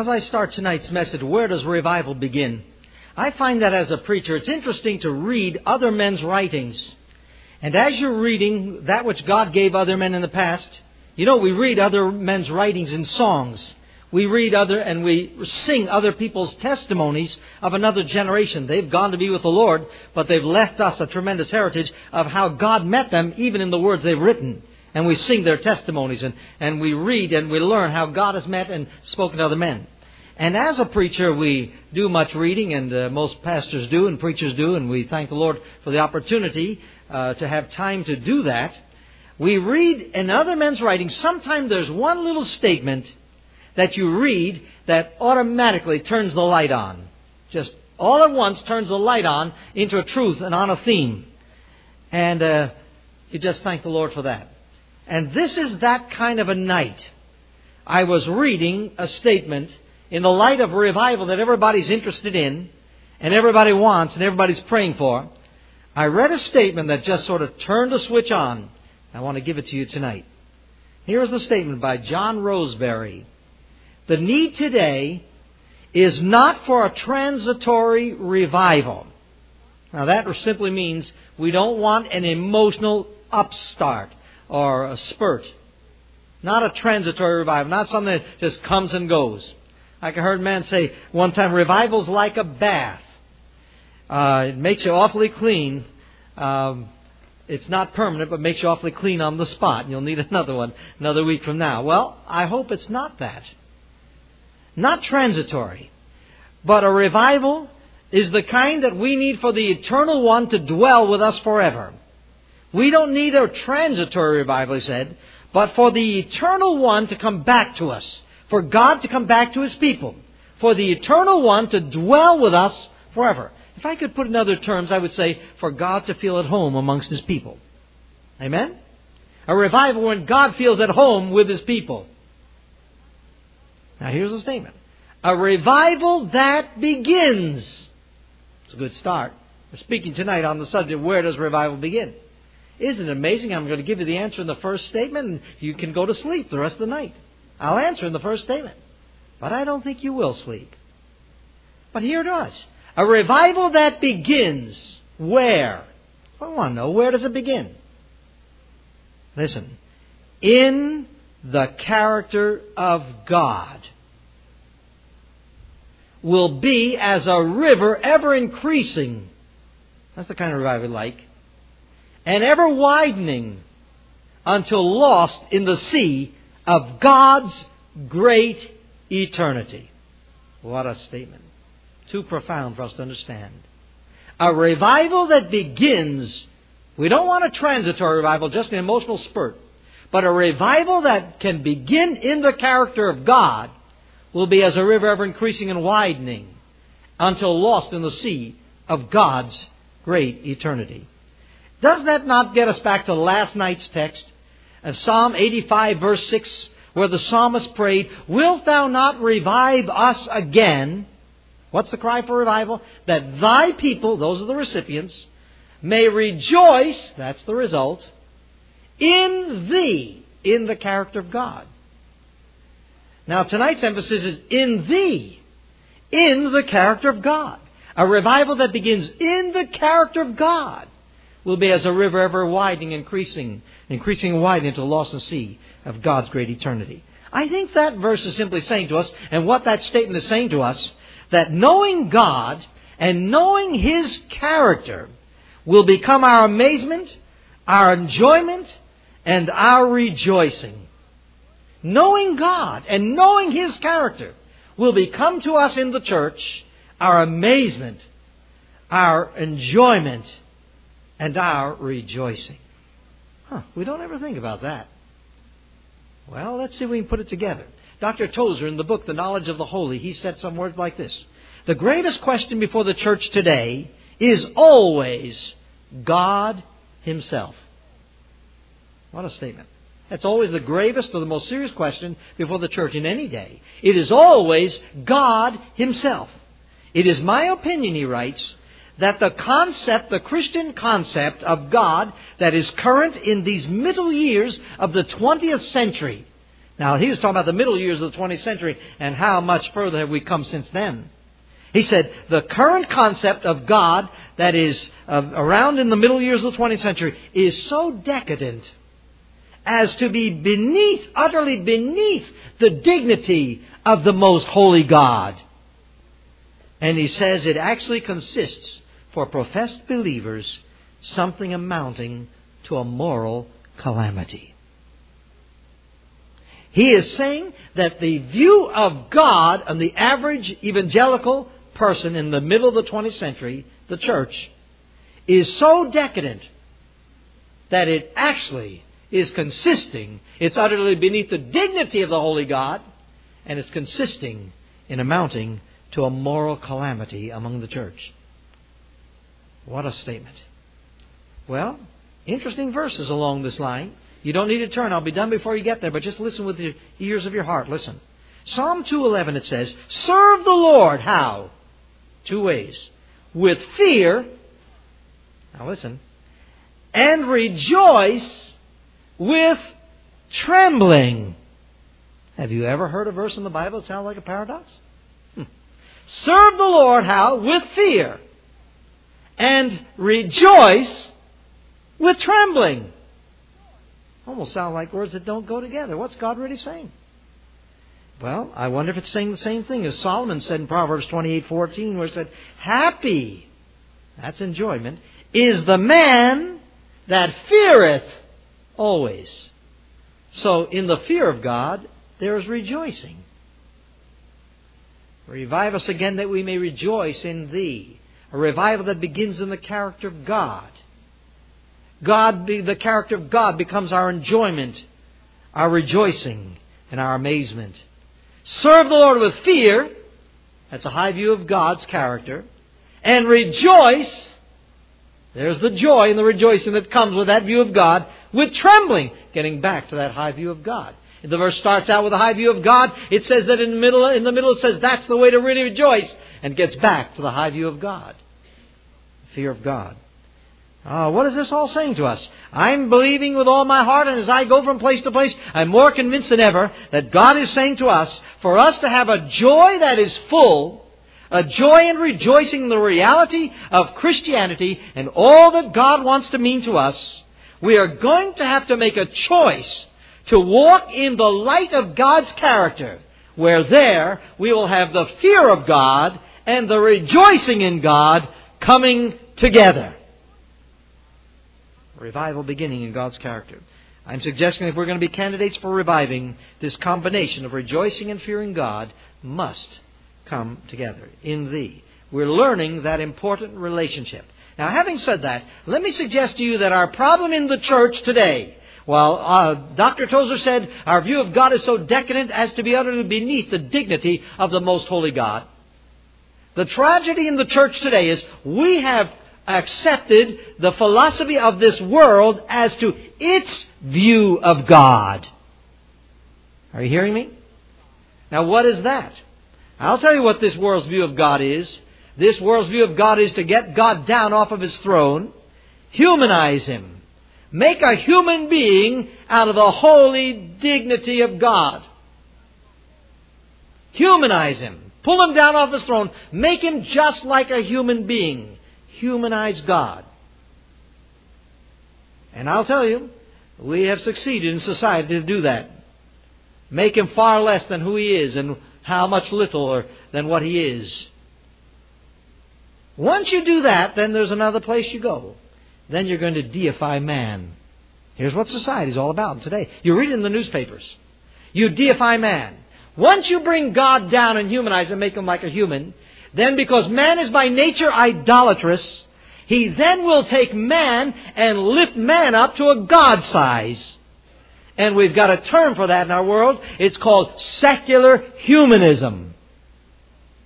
As I start tonight's message, where does revival begin? I find that as a preacher, it's interesting to read other men's writings. And as you're reading that which God gave other men in the past, you know, we read other men's writings in songs. We read other, and we sing other people's testimonies of another generation. They've gone to be with the Lord, but they've left us a tremendous heritage of how God met them, even in the words they've written and we sing their testimonies and, and we read and we learn how God has met and spoken to other men. And as a preacher, we do much reading, and uh, most pastors do, and preachers do, and we thank the Lord for the opportunity uh, to have time to do that. We read in other men's writings, sometimes there's one little statement that you read that automatically turns the light on. Just all at once turns the light on into a truth and on a theme. And uh, you just thank the Lord for that. And this is that kind of a night. I was reading a statement in the light of revival that everybody's interested in, and everybody wants, and everybody's praying for. I read a statement that just sort of turned the switch on. I want to give it to you tonight. Here's the statement by John Roseberry. The need today is not for a transitory revival. Now that simply means we don't want an emotional upstart or a spurt. Not a transitory revival, not something that just comes and goes. Like I heard a man say one time, revival's like a bath. Uh, it makes you awfully clean. Um, it's not permanent, but makes you awfully clean on the spot. And You'll need another one another week from now. Well, I hope it's not that. Not transitory. But a revival is the kind that we need for the eternal one to dwell with us forever. We don't need a transitory revival, he said, but for the eternal one to come back to us, for God to come back to his people, for the eternal one to dwell with us forever. If I could put in other terms, I would say for God to feel at home amongst his people. Amen? A revival when God feels at home with his people. Now here's the statement. A revival that begins. It's a good start. We're speaking tonight on the subject, where does revival begin? Isn't it amazing? I'm going to give you the answer in the first statement, and you can go to sleep the rest of the night. I'll answer in the first statement. But I don't think you will sleep. But here it is. A revival that begins where? I want to know where does it begin? Listen. In the character of God will be as a river ever increasing. That's the kind of revival we like and ever widening until lost in the sea of God's great eternity. What a statement. Too profound for us to understand. A revival that begins, we don't want a transitory revival, just an emotional spurt, but a revival that can begin in the character of God will be as a river ever increasing and widening until lost in the sea of God's great eternity. Does that not get us back to last night's text? Of Psalm 85, verse 6, where the psalmist prayed, Wilt thou not revive us again? What's the cry for revival? That thy people, those are the recipients, may rejoice, that's the result, in thee, in the character of God. Now, tonight's emphasis is in thee, in the character of God. A revival that begins in the character of God will be as a river ever widening, increasing, increasing and widening into the lost sea of God's great eternity. I think that verse is simply saying to us, and what that statement is saying to us, that knowing God and knowing His character will become our amazement, our enjoyment, and our rejoicing. Knowing God and knowing His character will become to us in the church our amazement, our enjoyment, and our rejoicing. Huh, we don't ever think about that. Well, let's see if we can put it together. Dr. Tozer, in the book The Knowledge of the Holy, he said some words like this The greatest question before the church today is always God Himself. What a statement. That's always the gravest or the most serious question before the church in any day. It is always God Himself. It is my opinion, he writes, that the concept, the Christian concept of God that is current in these middle years of the 20th century. Now, he was talking about the middle years of the 20th century and how much further have we come since then. He said the current concept of God that is uh, around in the middle years of the 20th century is so decadent as to be beneath, utterly beneath the dignity of the most holy God. And he says it actually consists for professed believers something amounting to a moral calamity. He is saying that the view of God on the average evangelical person in the middle of the 20th century, the church, is so decadent that it actually is consisting, it's utterly beneath the dignity of the Holy God, and it's consisting in amounting to a moral calamity among the church. What a statement. Well, interesting verses along this line. You don't need to turn. I'll be done before you get there, but just listen with the ears of your heart. Listen. Psalm 2:11 it says, "Serve the Lord how? Two ways. With fear, now listen, and rejoice with trembling." Have you ever heard a verse in the Bible that sounds like a paradox? Hmm. Serve the Lord how? With fear and rejoice with trembling. Almost sound like words that don't go together. What's God really saying? Well, I wonder if it's saying the same thing as Solomon said in Proverbs 28:14 where it said, "Happy, that's enjoyment, is the man that feareth always." So, in the fear of God, there is rejoicing. Revive us again that we may rejoice in thee a revival that begins in the character of God. God, the character of God becomes our enjoyment, our rejoicing, and our amazement. Serve the Lord with fear. That's a high view of God's character. And rejoice. There's the joy and the rejoicing that comes with that view of God with trembling. Getting back to that high view of God. The verse starts out with a high view of God. It says that in the middle, in the middle it says that's the way to really rejoice and gets back to the high view of God. Fear of God. Uh, what is this all saying to us? I'm believing with all my heart, and as I go from place to place, I'm more convinced than ever that God is saying to us, for us to have a joy that is full, a joy and rejoicing in the reality of Christianity and all that God wants to mean to us, we are going to have to make a choice to walk in the light of God's character, where there we will have the fear of God and the rejoicing in God coming together. Revival beginning in God's character. I'm suggesting if we're going to be candidates for reviving, this combination of rejoicing and fearing God must come together in thee. We're learning that important relationship. Now, having said that, let me suggest to you that our problem in the church today, while uh, Dr. Tozer said our view of God is so decadent as to be utterly beneath the dignity of the most holy God, the tragedy in the church today is we have accepted the philosophy of this world as to its view of God. Are you hearing me? Now, what is that? I'll tell you what this world's view of God is. This world's view of God is to get God down off of his throne, humanize him, make a human being out of the holy dignity of God. Humanize him. Pull him down off his throne. Make him just like a human being. Humanize God. And I'll tell you, we have succeeded in society to do that. Make him far less than who he is and how much littler than what he is. Once you do that, then there's another place you go. Then you're going to deify man. Here's what society is all about today. You read it in the newspapers. You deify man. Once you bring God down and humanize and make him like a human, then because man is by nature idolatrous, he then will take man and lift man up to a God size. And we've got a term for that in our world. It's called secular humanism.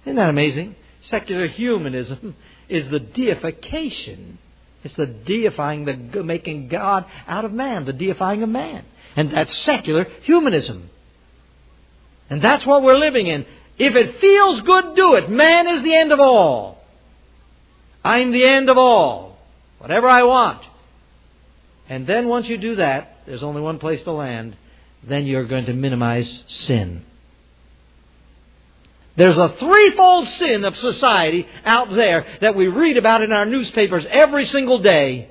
Isn't that amazing? Secular humanism is the deification. It's the deifying, the making God out of man, the deifying of man. And that's secular humanism. And that's what we're living in. If it feels good, do it. Man is the end of all. I'm the end of all. Whatever I want. And then once you do that, there's only one place to land. Then you're going to minimize sin. There's a threefold sin of society out there that we read about in our newspapers every single day.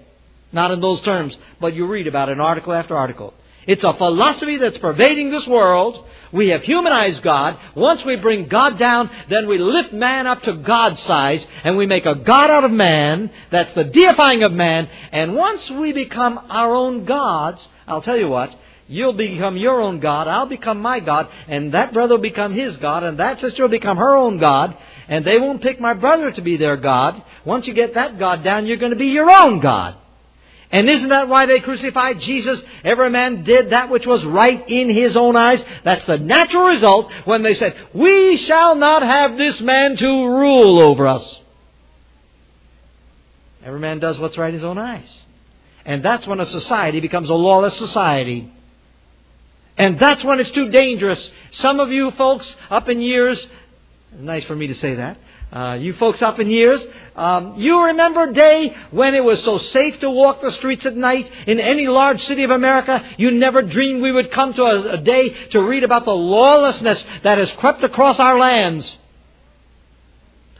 Not in those terms, but you read about it in article after article. It's a philosophy that's pervading this world. We have humanized God. Once we bring God down, then we lift man up to God's size, and we make a God out of man. That's the deifying of man. And once we become our own gods, I'll tell you what, you'll become your own God, I'll become my God, and that brother will become his God, and that sister will become her own God, and they won't pick my brother to be their God. Once you get that God down, you're going to be your own God. And isn't that why they crucified Jesus? Every man did that which was right in his own eyes. That's the natural result when they said, We shall not have this man to rule over us. Every man does what's right in his own eyes. And that's when a society becomes a lawless society. And that's when it's too dangerous. Some of you folks up in years, nice for me to say that, uh, you folks up in years, um, you remember a day when it was so safe to walk the streets at night in any large city of America? You never dreamed we would come to a, a day to read about the lawlessness that has crept across our lands.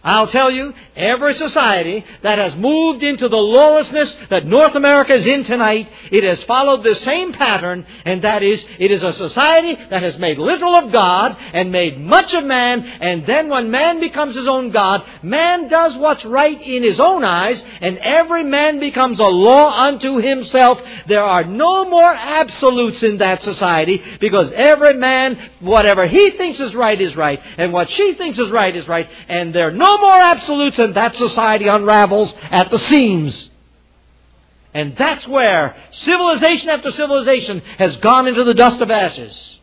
I'll tell you, every society that has moved into the lawlessness that North America is in tonight, it has followed the same pattern, and that is, it is a society that has made little of God and made much of man, and then when man becomes his own God, man does what's right in his own eyes, and every man becomes a law unto himself. There are no more absolutes in that society, because every man, whatever he thinks is right is right, and what she thinks is right is right, and there are no no more absolutes, and that society unravels at the seams. And that's where civilization after civilization has gone into the dust of ashes.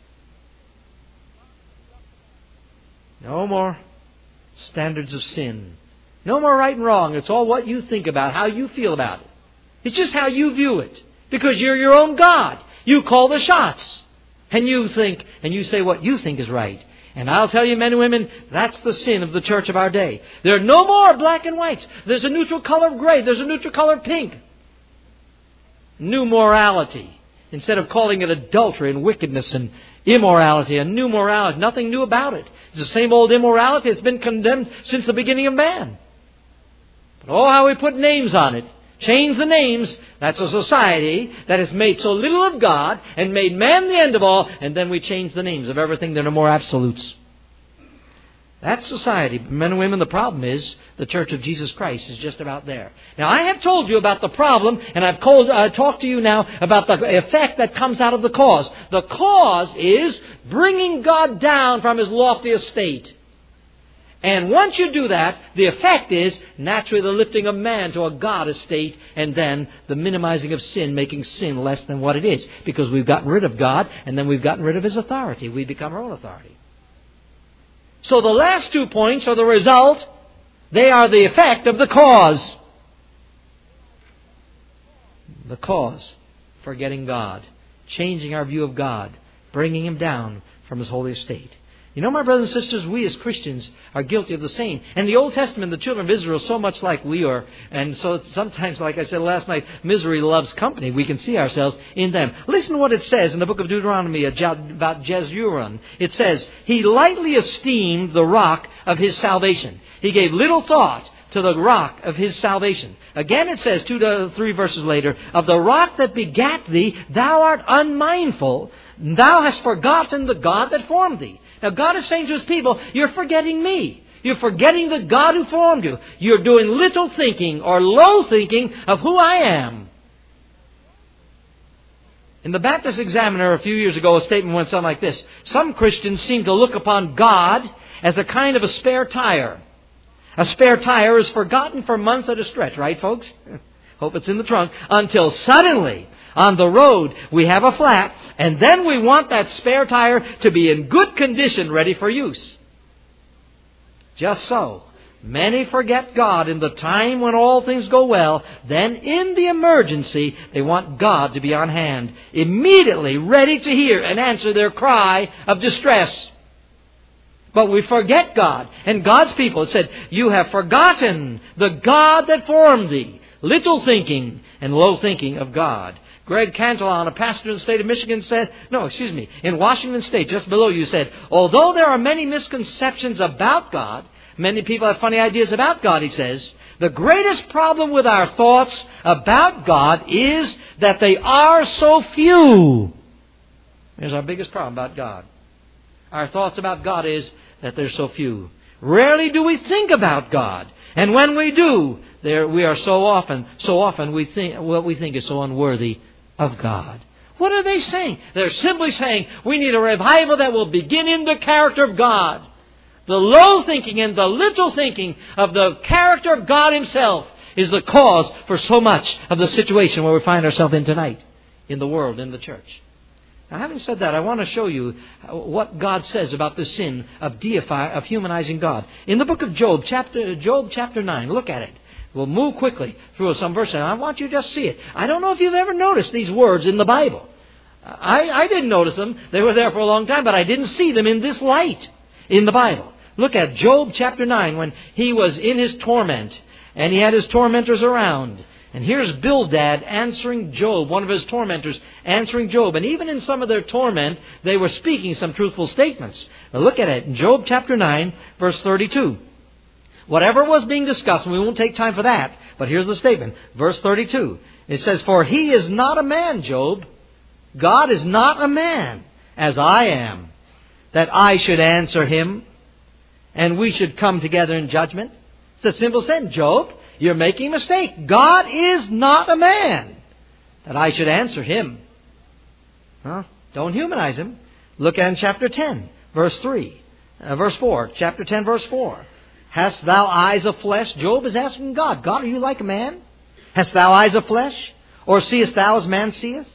No more standards of sin. No more right and wrong. It's all what you think about, how you feel about it. It's just how you view it. Because you're your own God. You call the shots. And you think, and you say what you think is right. And I'll tell you, men and women, that's the sin of the church of our day. There are no more black and whites. There's a neutral color of gray. There's a neutral color of pink. New morality. Instead of calling it adultery and wickedness and immorality, a new morality. Nothing new about it. It's the same old immorality. It's been condemned since the beginning of man. But oh, how we put names on it. Change the names. That's a society that has made so little of God and made man the end of all, and then we change the names of everything that are more absolutes. That's society. Men and women, the problem is the Church of Jesus Christ is just about there. Now, I have told you about the problem, and I've called, uh, talked to you now about the effect that comes out of the cause. The cause is bringing God down from his lofty estate. And once you do that, the effect is naturally the lifting of man to a God estate, and then the minimizing of sin, making sin less than what it is. Because we've gotten rid of God, and then we've gotten rid of His authority. We become our own authority. So the last two points are the result, they are the effect of the cause. The cause, forgetting God, changing our view of God, bringing Him down from His holy estate. You know, my brothers and sisters, we as Christians are guilty of the same. And the Old Testament, the children of Israel, so much like we are. And so sometimes, like I said last night, misery loves company. We can see ourselves in them. Listen to what it says in the book of Deuteronomy about Jeshurun. It says, He lightly esteemed the rock of his salvation. He gave little thought to the rock of his salvation. Again it says, two to three verses later, of the rock that begat thee, thou art unmindful. Thou hast forgotten the God that formed thee. Now God is saying to his people, you're forgetting me. You're forgetting the God who formed you. You're doing little thinking or low thinking of who I am. In the Baptist Examiner a few years ago, a statement went something like this Some Christians seem to look upon God as a kind of a spare tire. A spare tire is forgotten for months at a stretch, right, folks? Hope it's in the trunk. Until suddenly, on the road, we have a flat, and then we want that spare tire to be in good condition, ready for use. Just so. Many forget God in the time when all things go well. Then, in the emergency, they want God to be on hand, immediately ready to hear and answer their cry of distress. But we forget God. And God's people said, You have forgotten the God that formed thee. Little thinking and low thinking of God. Greg Cantillon, a pastor in the state of Michigan, said, no, excuse me, in Washington State, just below you, said, although there are many misconceptions about God, Many people have funny ideas about God, he says. The greatest problem with our thoughts about God is that they are so few. Here's our biggest problem about God. Our thoughts about God is that they're so few. Rarely do we think about God. And when we do, there we are so often, so often we think what we think is so unworthy of God. What are they saying? They're simply saying we need a revival that will begin in the character of God. The low thinking and the little thinking of the character of God Himself is the cause for so much of the situation where we find ourselves in tonight in the world, in the church. Now, having said that, I want to show you what God says about the sin of deify, of humanizing God. In the book of Job, chapter Job chapter nine, look at it. We'll move quickly through some verses. And I want you to just see it. I don't know if you've ever noticed these words in the Bible. I, I didn't notice them. They were there for a long time, but I didn't see them in this light in the Bible. Look at Job chapter 9 when he was in his torment and he had his tormentors around. And here's Bildad answering Job, one of his tormentors answering Job. And even in some of their torment, they were speaking some truthful statements. Now look at it Job chapter 9, verse 32. Whatever was being discussed, and we won't take time for that, but here's the statement. Verse 32. It says, For he is not a man, Job. God is not a man, as I am, that I should answer him and we should come together in judgment. It's a simple sentence, Job. You're making a mistake. God is not a man that I should answer him. Huh? Don't humanize him. Look at in chapter 10, verse 3, uh, verse 4. Chapter 10, verse 4. Hast thou eyes of flesh? Job is asking God, God, are you like a man? Hast thou eyes of flesh? Or seest thou as man seeth?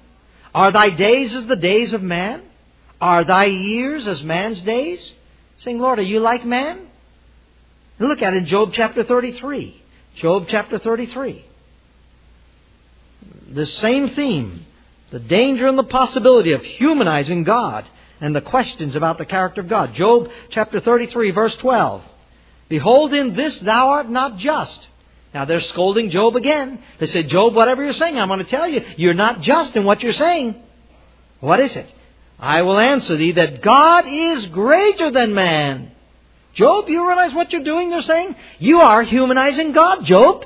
Are thy days as the days of man? Are thy years as man's days? saying, Lord, are you like man? Look at it in Job chapter 33. Job chapter 33. The same theme. The danger and the possibility of humanizing God and the questions about the character of God. Job chapter 33, verse 12. Behold, in this thou art not just. Now they're scolding Job again. They said, Job, whatever you're saying, I'm going to tell you, you're not just in what you're saying. What is it? I will answer thee that God is greater than man. Job, you realize what you're doing? They're saying you are humanizing God, Job.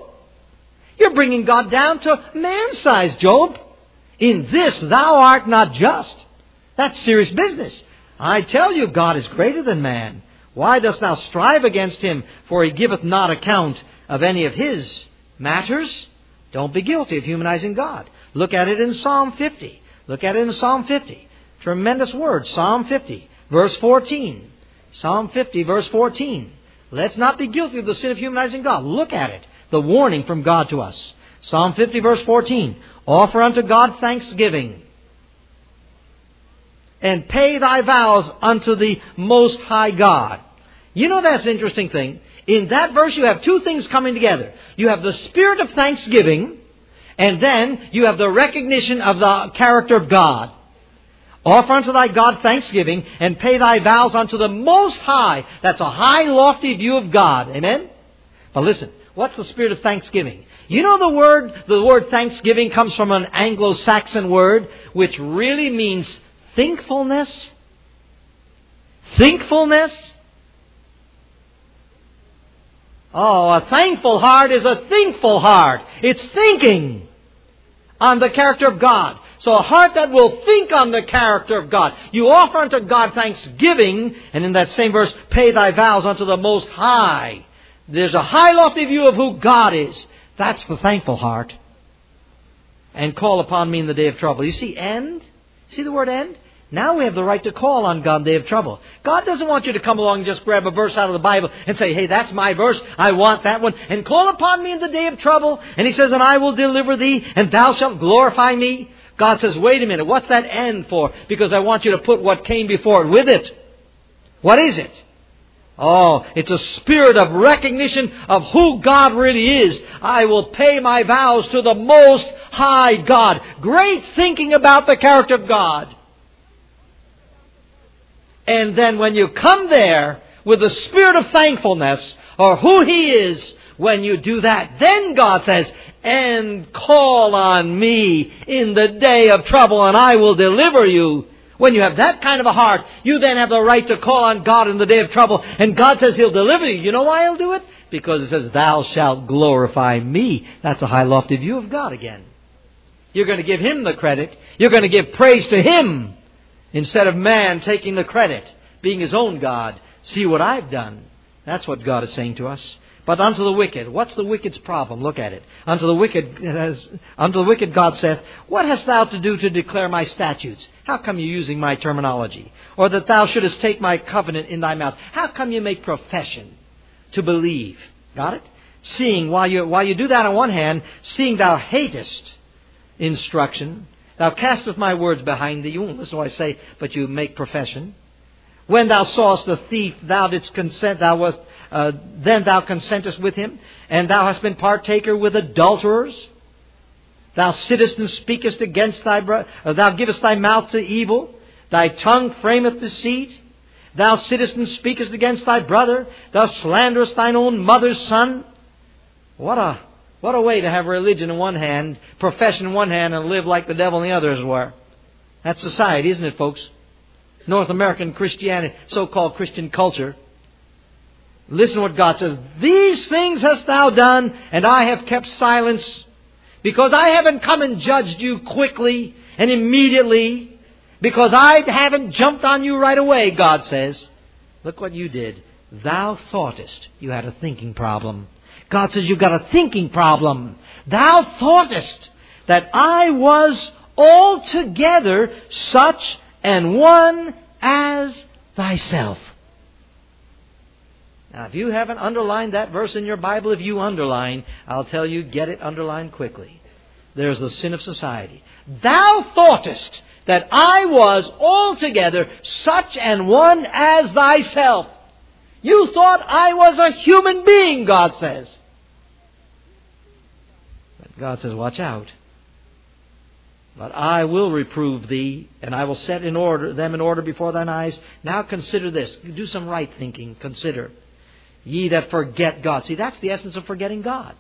You're bringing God down to man size, Job. In this thou art not just. That's serious business. I tell you, God is greater than man. Why dost thou strive against him? For he giveth not account of any of his matters. Don't be guilty of humanizing God. Look at it in Psalm 50. Look at it in Psalm 50. Tremendous word. Psalm 50, verse 14. Psalm 50, verse 14. Let's not be guilty of the sin of humanizing God. Look at it. The warning from God to us. Psalm 50, verse 14. Offer unto God thanksgiving. And pay thy vows unto the Most High God. You know that's an interesting thing. In that verse, you have two things coming together. You have the spirit of thanksgiving, and then you have the recognition of the character of God. Offer unto thy God thanksgiving and pay thy vows unto the Most High. That's a high, lofty view of God. Amen? But listen, what's the spirit of thanksgiving? You know the word, the word thanksgiving comes from an Anglo-Saxon word which really means thankfulness. Thankfulness. Oh, a thankful heart is a thankful heart. It's thinking on the character of God. So a heart that will think on the character of God. You offer unto God thanksgiving, and in that same verse, pay thy vows unto the Most High. There's a high lofty view of who God is. That's the thankful heart. And call upon me in the day of trouble. You see, end? See the word end? Now we have the right to call on God in the day of trouble. God doesn't want you to come along and just grab a verse out of the Bible and say, hey, that's my verse. I want that one. And call upon me in the day of trouble. And he says, and I will deliver thee, and thou shalt glorify me. God says, wait a minute, what's that end for? Because I want you to put what came before it with it. What is it? Oh, it's a spirit of recognition of who God really is. I will pay my vows to the Most High God. Great thinking about the character of God. And then when you come there with the spirit of thankfulness or who He is, when you do that, then God says, and call on me in the day of trouble and I will deliver you. When you have that kind of a heart, you then have the right to call on God in the day of trouble and God says He'll deliver you. You know why He'll do it? Because it says, thou shalt glorify me. That's a high lofty view of God again. You're going to give Him the credit. You're going to give praise to Him instead of man taking the credit, being his own God. See what I've done. That's what God is saying to us. But unto the wicked, what's the wicked's problem? Look at it. Unto the wicked, unto the wicked God saith, What hast thou to do to declare my statutes? How come you using my terminology? Or that thou shouldest take my covenant in thy mouth? How come you make profession to believe? Got it? Seeing, while you, while you do that on one hand, seeing thou hatest instruction, thou castest my words behind thee. You won't listen to what I say, but you make profession. When thou sawest the thief, thou didst consent, thou wast uh, then thou consentest with him, and thou hast been partaker with adulterers. Thou sittest and speakest against thy brother. Uh, thou givest thy mouth to evil. Thy tongue frameth deceit. Thou sittest and speakest against thy brother. Thou slanderest thine own mother's son. What a what a way to have religion in one hand, profession in one hand, and live like the devil in the other, as were. That's society, isn't it, folks? North American Christianity, so-called Christian culture. Listen to what God says. These things hast thou done, and I have kept silence, because I haven't come and judged you quickly and immediately, because I haven't jumped on you right away, God says. Look what you did. Thou thoughtest you had a thinking problem. God says you've got a thinking problem. Thou thoughtest that I was altogether such an one as thyself. Now, if you haven't underlined that verse in your Bible, if you underline, I'll tell you, get it underlined quickly. There's the sin of society. Thou thoughtest that I was altogether such an one as thyself. You thought I was a human being, God says. But God says, watch out. But I will reprove thee, and I will set in order them in order before thine eyes. Now consider this. Do some right thinking. Consider. Ye that forget God. See, that's the essence of forgetting God.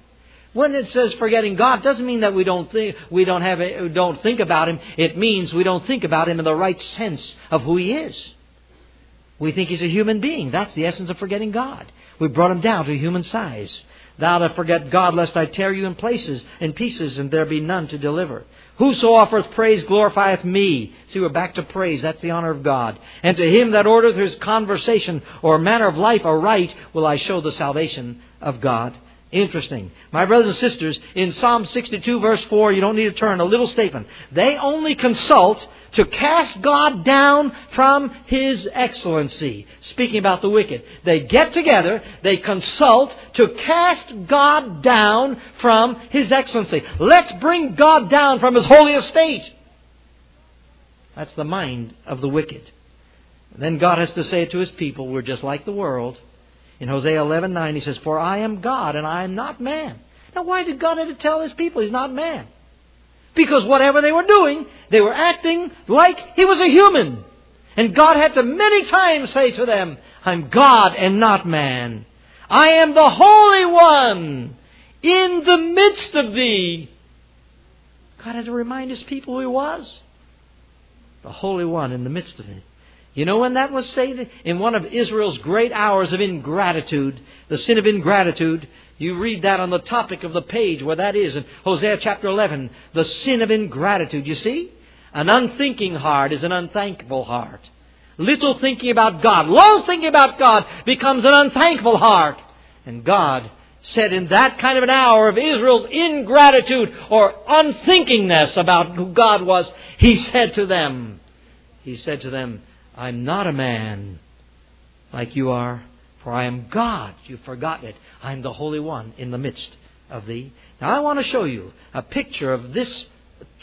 When it says forgetting God, doesn't mean that we don't think we don't have don't think about Him. It means we don't think about Him in the right sense of who He is. We think He's a human being. That's the essence of forgetting God. We brought Him down to human size. Thou that forget God, lest I tear you in places, in pieces, and there be none to deliver. Whoso offereth praise glorifieth me. See, we're back to praise. That's the honor of God. And to him that ordereth his conversation or manner of life aright will I show the salvation of God. Interesting. My brothers and sisters, in Psalm 62 verse 4, you don't need to turn, a little statement. They only consult to cast God down from His excellency. Speaking about the wicked. They get together, they consult to cast God down from His excellency. Let's bring God down from His holy estate. That's the mind of the wicked. then God has to say to His people, we're just like the world. In Hosea 11:9 he says, "For I am God and I am not man." Now why did God have to tell his people he's not man? Because whatever they were doing, they were acting like he was a human. And God had to many times say to them, I'm God and not man. I am the Holy One in the midst of thee. God had to remind his people who he was. The Holy One in the midst of it. You know when that was said? In one of Israel's great hours of ingratitude, the sin of ingratitude. You read that on the topic of the page where that is in Hosea chapter 11. The sin of ingratitude. You see? An unthinking heart is an unthankful heart. Little thinking about God, long thinking about God becomes an unthankful heart. And God said in that kind of an hour of Israel's ingratitude or unthinkingness about who God was, He said to them, He said to them, I'm not a man like you are, for I am God. You've forgotten it. I'm the Holy One in the midst of thee. Now I want to show you a picture of this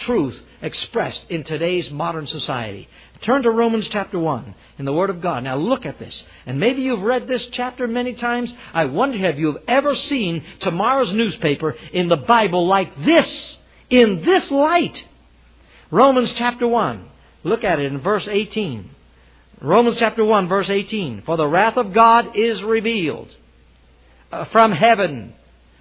truth expressed in today's modern society. Turn to Romans chapter 1 in the Word of God. Now look at this. And maybe you've read this chapter many times. I wonder have you ever seen tomorrow's newspaper in the Bible like this, in this light. Romans chapter 1. Look at it in verse 18. Romans chapter 1, verse 18. For the wrath of God is revealed uh, from heaven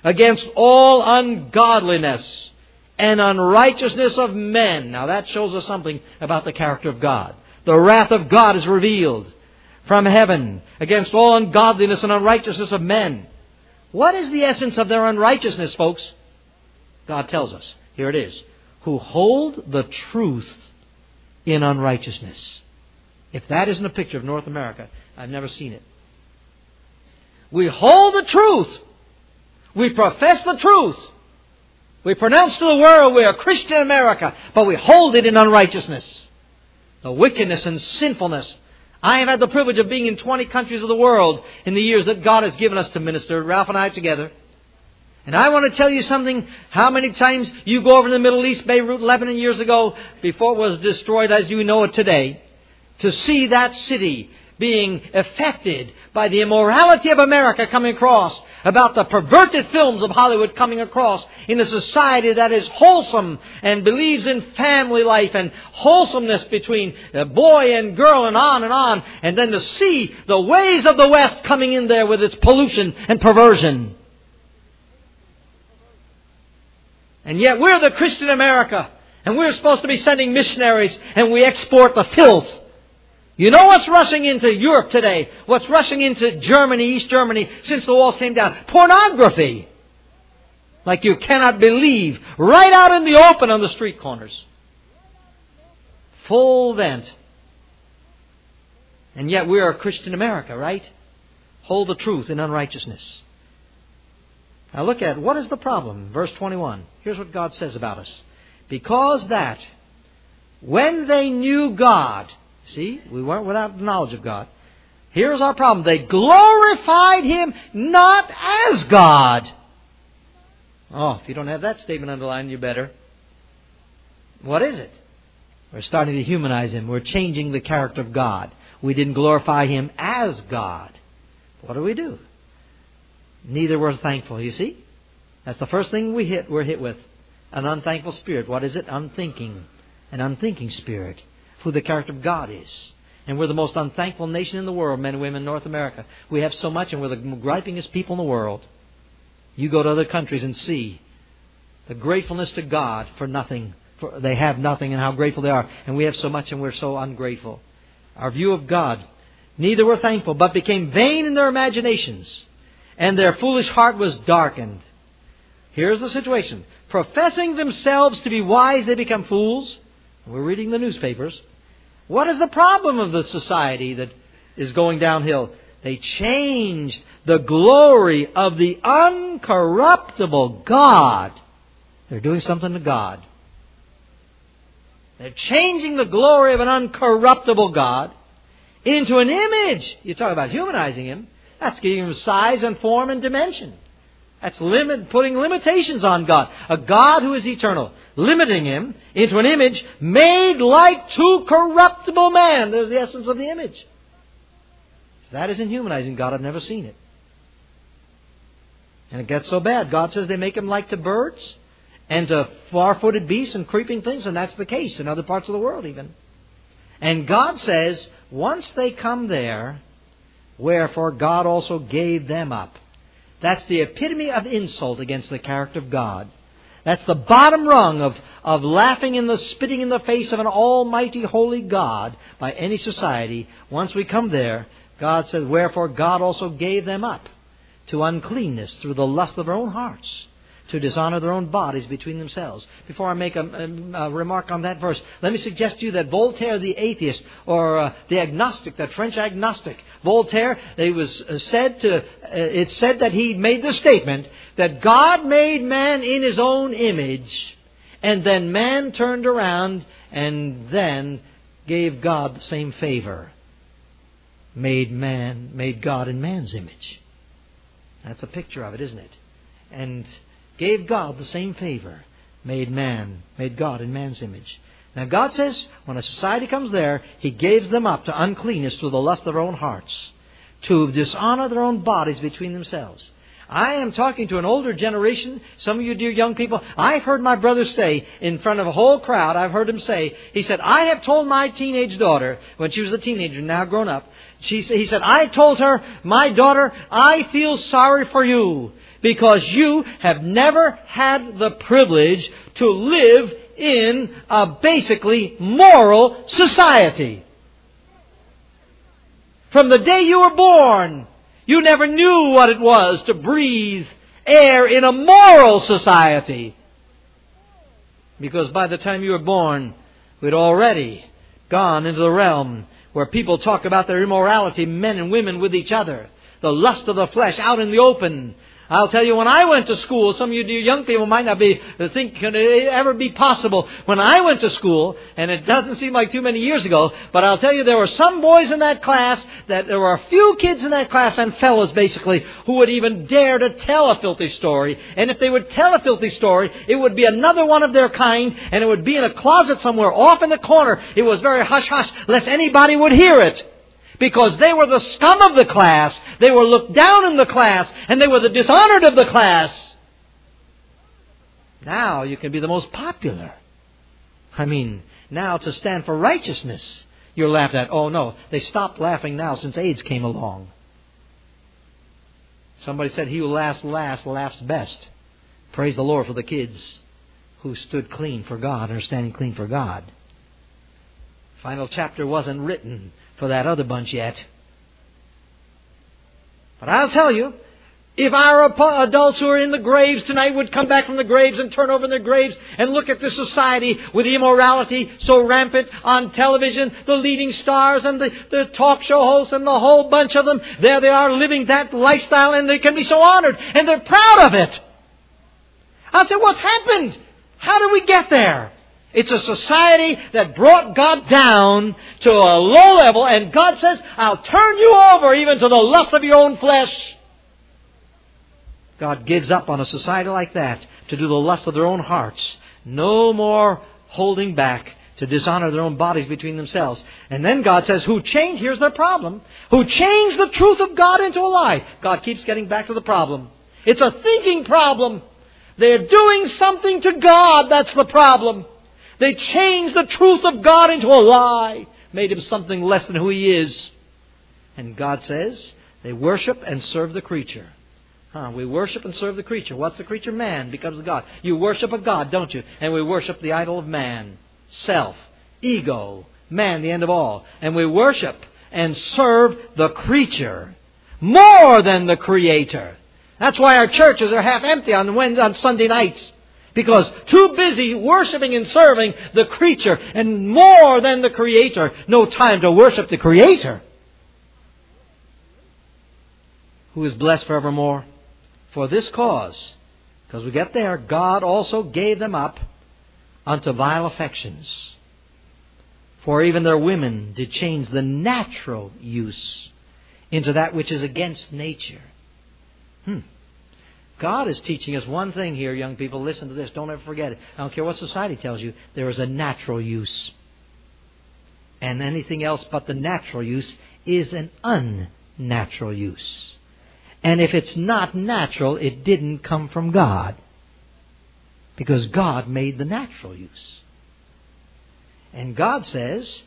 against all ungodliness and unrighteousness of men. Now that shows us something about the character of God. The wrath of God is revealed from heaven against all ungodliness and unrighteousness of men. What is the essence of their unrighteousness, folks? God tells us. Here it is. Who hold the truth in unrighteousness. If that isn't a picture of North America, I've never seen it. We hold the truth. We profess the truth. We pronounce to the world we are Christian America, but we hold it in unrighteousness. The wickedness and sinfulness. I have had the privilege of being in 20 countries of the world in the years that God has given us to minister, Ralph and I together. And I want to tell you something. How many times you go over to the Middle East, Beirut, Lebanon years ago, before it was destroyed as you know it today, to see that city being affected by the immorality of America coming across, about the perverted films of Hollywood coming across in a society that is wholesome and believes in family life and wholesomeness between boy and girl and on and on, and then to see the ways of the West coming in there with its pollution and perversion. And yet we're the Christian America, and we're supposed to be sending missionaries, and we export the filth you know what's rushing into Europe today? What's rushing into Germany, East Germany, since the walls came down? Pornography. Like you cannot believe. Right out in the open on the street corners. Full vent. And yet we are a Christian America, right? Hold the truth in unrighteousness. Now look at what is the problem? Verse 21. Here's what God says about us. Because that when they knew God, See, we weren't without knowledge of God. Here's our problem. They glorified Him not as God. Oh, if you don't have that statement underlined, you better. What is it? We're starting to humanize Him. We're changing the character of God. We didn't glorify Him as God. What do we do? Neither were thankful, you see? That's the first thing we hit, we're hit with. An unthankful spirit. What is it? Unthinking. An unthinking spirit who the character of God is. And we're the most unthankful nation in the world, men and women in North America. We have so much, and we're the gripingest people in the world. You go to other countries and see the gratefulness to God for nothing. For they have nothing, and how grateful they are. And we have so much, and we're so ungrateful. Our view of God. Neither were thankful, but became vain in their imaginations, and their foolish heart was darkened. Here's the situation. Professing themselves to be wise, they become fools. We're reading the newspapers. What is the problem of the society that is going downhill? They changed the glory of the uncorruptible God. They're doing something to God. They're changing the glory of an uncorruptible God into an image. You talk about humanizing Him. That's giving Him size and form and dimension. That's limit, putting limitations on God. A God who is eternal. Limiting Him into an image made like to corruptible man. There's the essence of the image. That isn't humanizing God, I've never seen it. And it gets so bad. God says they make Him like to birds and to far-footed beasts and creeping things, and that's the case in other parts of the world even. And God says, once they come there, wherefore God also gave them up that's the epitome of insult against the character of God. That's the bottom rung of, of laughing in the spitting in the face of an almighty holy God by any society. Once we come there, God says, Wherefore God also gave them up to uncleanness through the lust of their own hearts to dishonor their own bodies between themselves. Before I make a, a, a, remark on that verse, let me suggest to you that Voltaire, the atheist, or uh, the agnostic, that French agnostic, Voltaire, it was uh, said to, uh, it's said that he made the statement that God made man in his own image, and then man turned around and then gave God the same favor. Made man, made God in man's image. That's a picture of it, isn't it? And gave God the same favor, made man, made God in man's image. Now God says when a society comes there, He gives them up to uncleanness through the lust of their own hearts, to dishonor their own bodies between themselves. I am talking to an older generation. Some of you dear young people, I've heard my brother say in front of a whole crowd, I've heard him say, he said, I have told my teenage daughter, when she was a teenager, now grown up, she, he said, I told her, my daughter, I feel sorry for you because you have never had the privilege to live in a basically moral society. From the day you were born, you never knew what it was to breathe air in a moral society. Because by the time you were born, we'd already gone into the realm where people talk about their immorality, men and women with each other, the lust of the flesh out in the open, I'll tell you, when I went to school, some of you young people might not be uh, think can it ever be possible. When I went to school, and it doesn't seem like too many years ago, but I'll tell you, there were some boys in that class that there were a few kids in that class and fellows basically who would even dare to tell a filthy story. And if they would tell a filthy story, it would be another one of their kind, and it would be in a closet somewhere off in the corner. It was very hush hush, lest anybody would hear it because they were the scum of the class, they were looked down in the class, and they were the dishonored of the class. Now you can be the most popular. I mean, now to stand for righteousness, you're laughed at. Oh no, they stopped laughing now since AIDS came along. Somebody said, He who laughs last laughs best. Praise the Lord for the kids who stood clean for God and are standing clean for God. Final chapter wasn't written for that other bunch yet. But I'll tell you, if our adults who are in the graves tonight would come back from the graves and turn over in their graves and look at this society with immorality so rampant on television, the leading stars and the, the talk show hosts and the whole bunch of them, there they are living that lifestyle and they can be so honored and they're proud of it. I said, what's happened? How did we get there? It's a society that brought God down to a low level, and God says, I'll turn you over even to the lust of your own flesh. God gives up on a society like that to do the lust of their own hearts. No more holding back to dishonor their own bodies between themselves. And then God says, Who changed, here's their problem, who changed the truth of God into a lie. God keeps getting back to the problem. It's a thinking problem. They're doing something to God, that's the problem. They changed the truth of God into a lie, made him something less than who he is. And God says they worship and serve the creature. Huh, we worship and serve the creature. What's the creature? Man becomes God. You worship a God, don't you? And we worship the idol of man, self, ego, man, the end of all. And we worship and serve the creature more than the creator. That's why our churches are half empty on Wednesday, on Sunday nights. Because too busy worshiping and serving the creature and more than the creator, no time to worship the creator. Who is blessed forevermore. For this cause, because we get there, God also gave them up unto vile affections. For even their women did change the natural use into that which is against nature. Hmm. God is teaching us one thing here, young people. Listen to this. Don't ever forget it. I don't care what society tells you. There is a natural use. And anything else but the natural use is an unnatural use. And if it's not natural, it didn't come from God. Because God made the natural use. And God says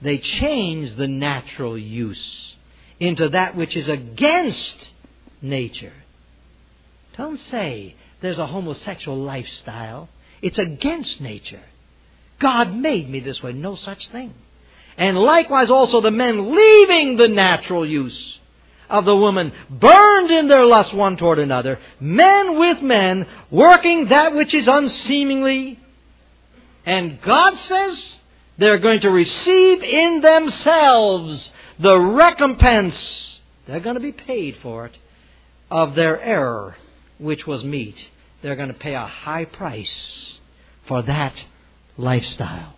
they change the natural use into that which is against nature. Don't say there's a homosexual lifestyle. It's against nature. God made me this way. No such thing. And likewise also the men leaving the natural use of the woman, burned in their lust one toward another, men with men, working that which is unseemingly. And God says they're going to receive in themselves the recompense. They're going to be paid for it of their error, which was meet. They're going to pay a high price for that lifestyle.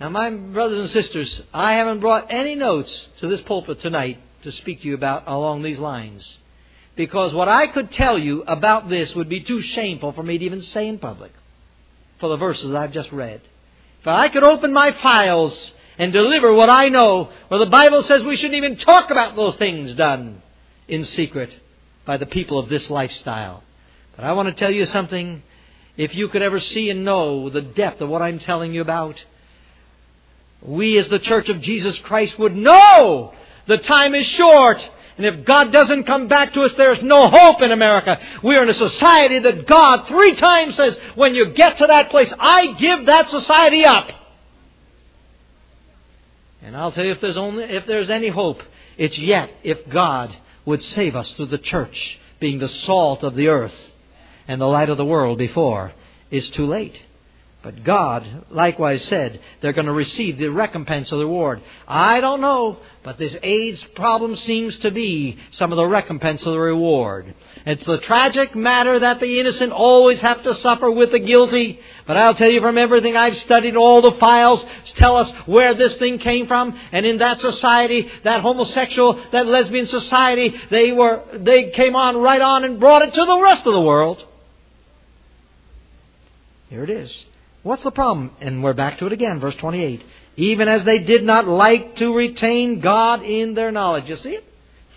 Now, my brothers and sisters, I haven't brought any notes to this pulpit tonight to speak to you about along these lines. Because what I could tell you about this would be too shameful for me to even say in public for the verses I've just read. If I could open my files and deliver what I know, where the Bible says we shouldn't even talk about those things done in secret by the people of this lifestyle. But I want to tell you something. If you could ever see and know the depth of what I'm telling you about, we as the Church of Jesus Christ would know the time is short. And if God doesn't come back to us, there's no hope in America. We are in a society that God three times says, when you get to that place, I give that society up. And I'll tell you if there's only, if there's any hope, it's yet if God would save us through the church being the salt of the earth and the light of the world before is too late. But God likewise said they're going to receive the recompense of the reward. I don't know, but this AIDS problem seems to be some of the recompense of the reward. It's the tragic matter that the innocent always have to suffer with the guilty. But I'll tell you from everything I've studied, all the files tell us where this thing came from. And in that society, that homosexual, that lesbian society, they were, they came on right on and brought it to the rest of the world. Here it is. What's the problem? And we're back to it again, verse 28. Even as they did not like to retain God in their knowledge. You see it?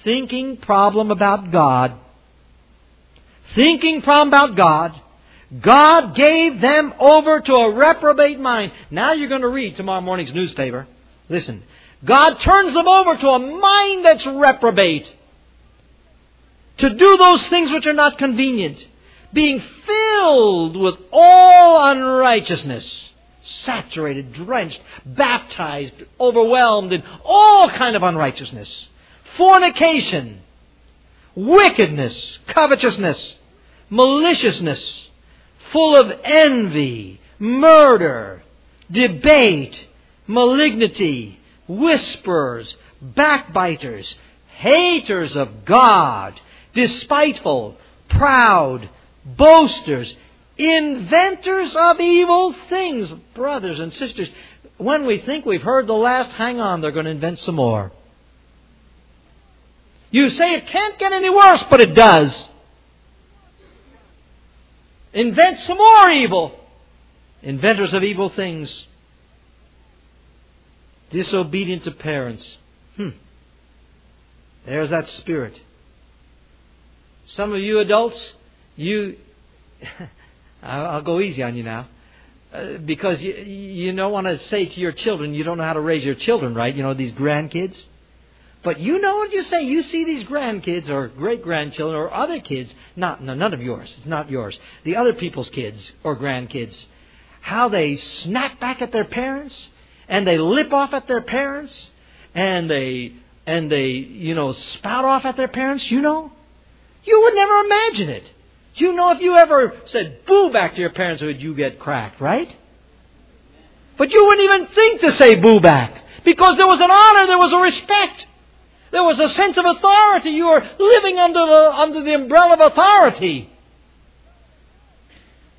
Thinking problem about God. Thinking problem about God. God gave them over to a reprobate mind. Now you're going to read tomorrow morning's newspaper. Listen. God turns them over to a mind that's reprobate. To do those things which are not convenient being filled with all unrighteousness, saturated, drenched, baptized, overwhelmed in all kind of unrighteousness, fornication, wickedness, covetousness, maliciousness, full of envy, murder, debate, malignity, whisperers, backbiters, haters of God, despiteful, proud, boasters, inventors of evil things. Brothers and sisters, when we think we've heard the last, hang on, they're going to invent some more. You say it can't get any worse, but it does. Invent some more evil. Inventors of evil things. Disobedient to parents. Hmm. There's that spirit. Some of you adults, you, I'll go easy on you now. Uh, because you, you don't want to say to your children, you don't know how to raise your children right, you know, these grandkids. But you know what you say. You see these grandkids or great grandchildren or other kids, not no, none of yours. It's not yours. The other people's kids or grandkids, how they snap back at their parents and they lip off at their parents and they and they you know spout off at their parents. You know, you would never imagine it. You know if you ever said boo back to your parents, would you get cracked, right? But you wouldn't even think to say boo back because there was an honor, there was a respect, there was a sense of authority. You were living under the, under the umbrella of authority.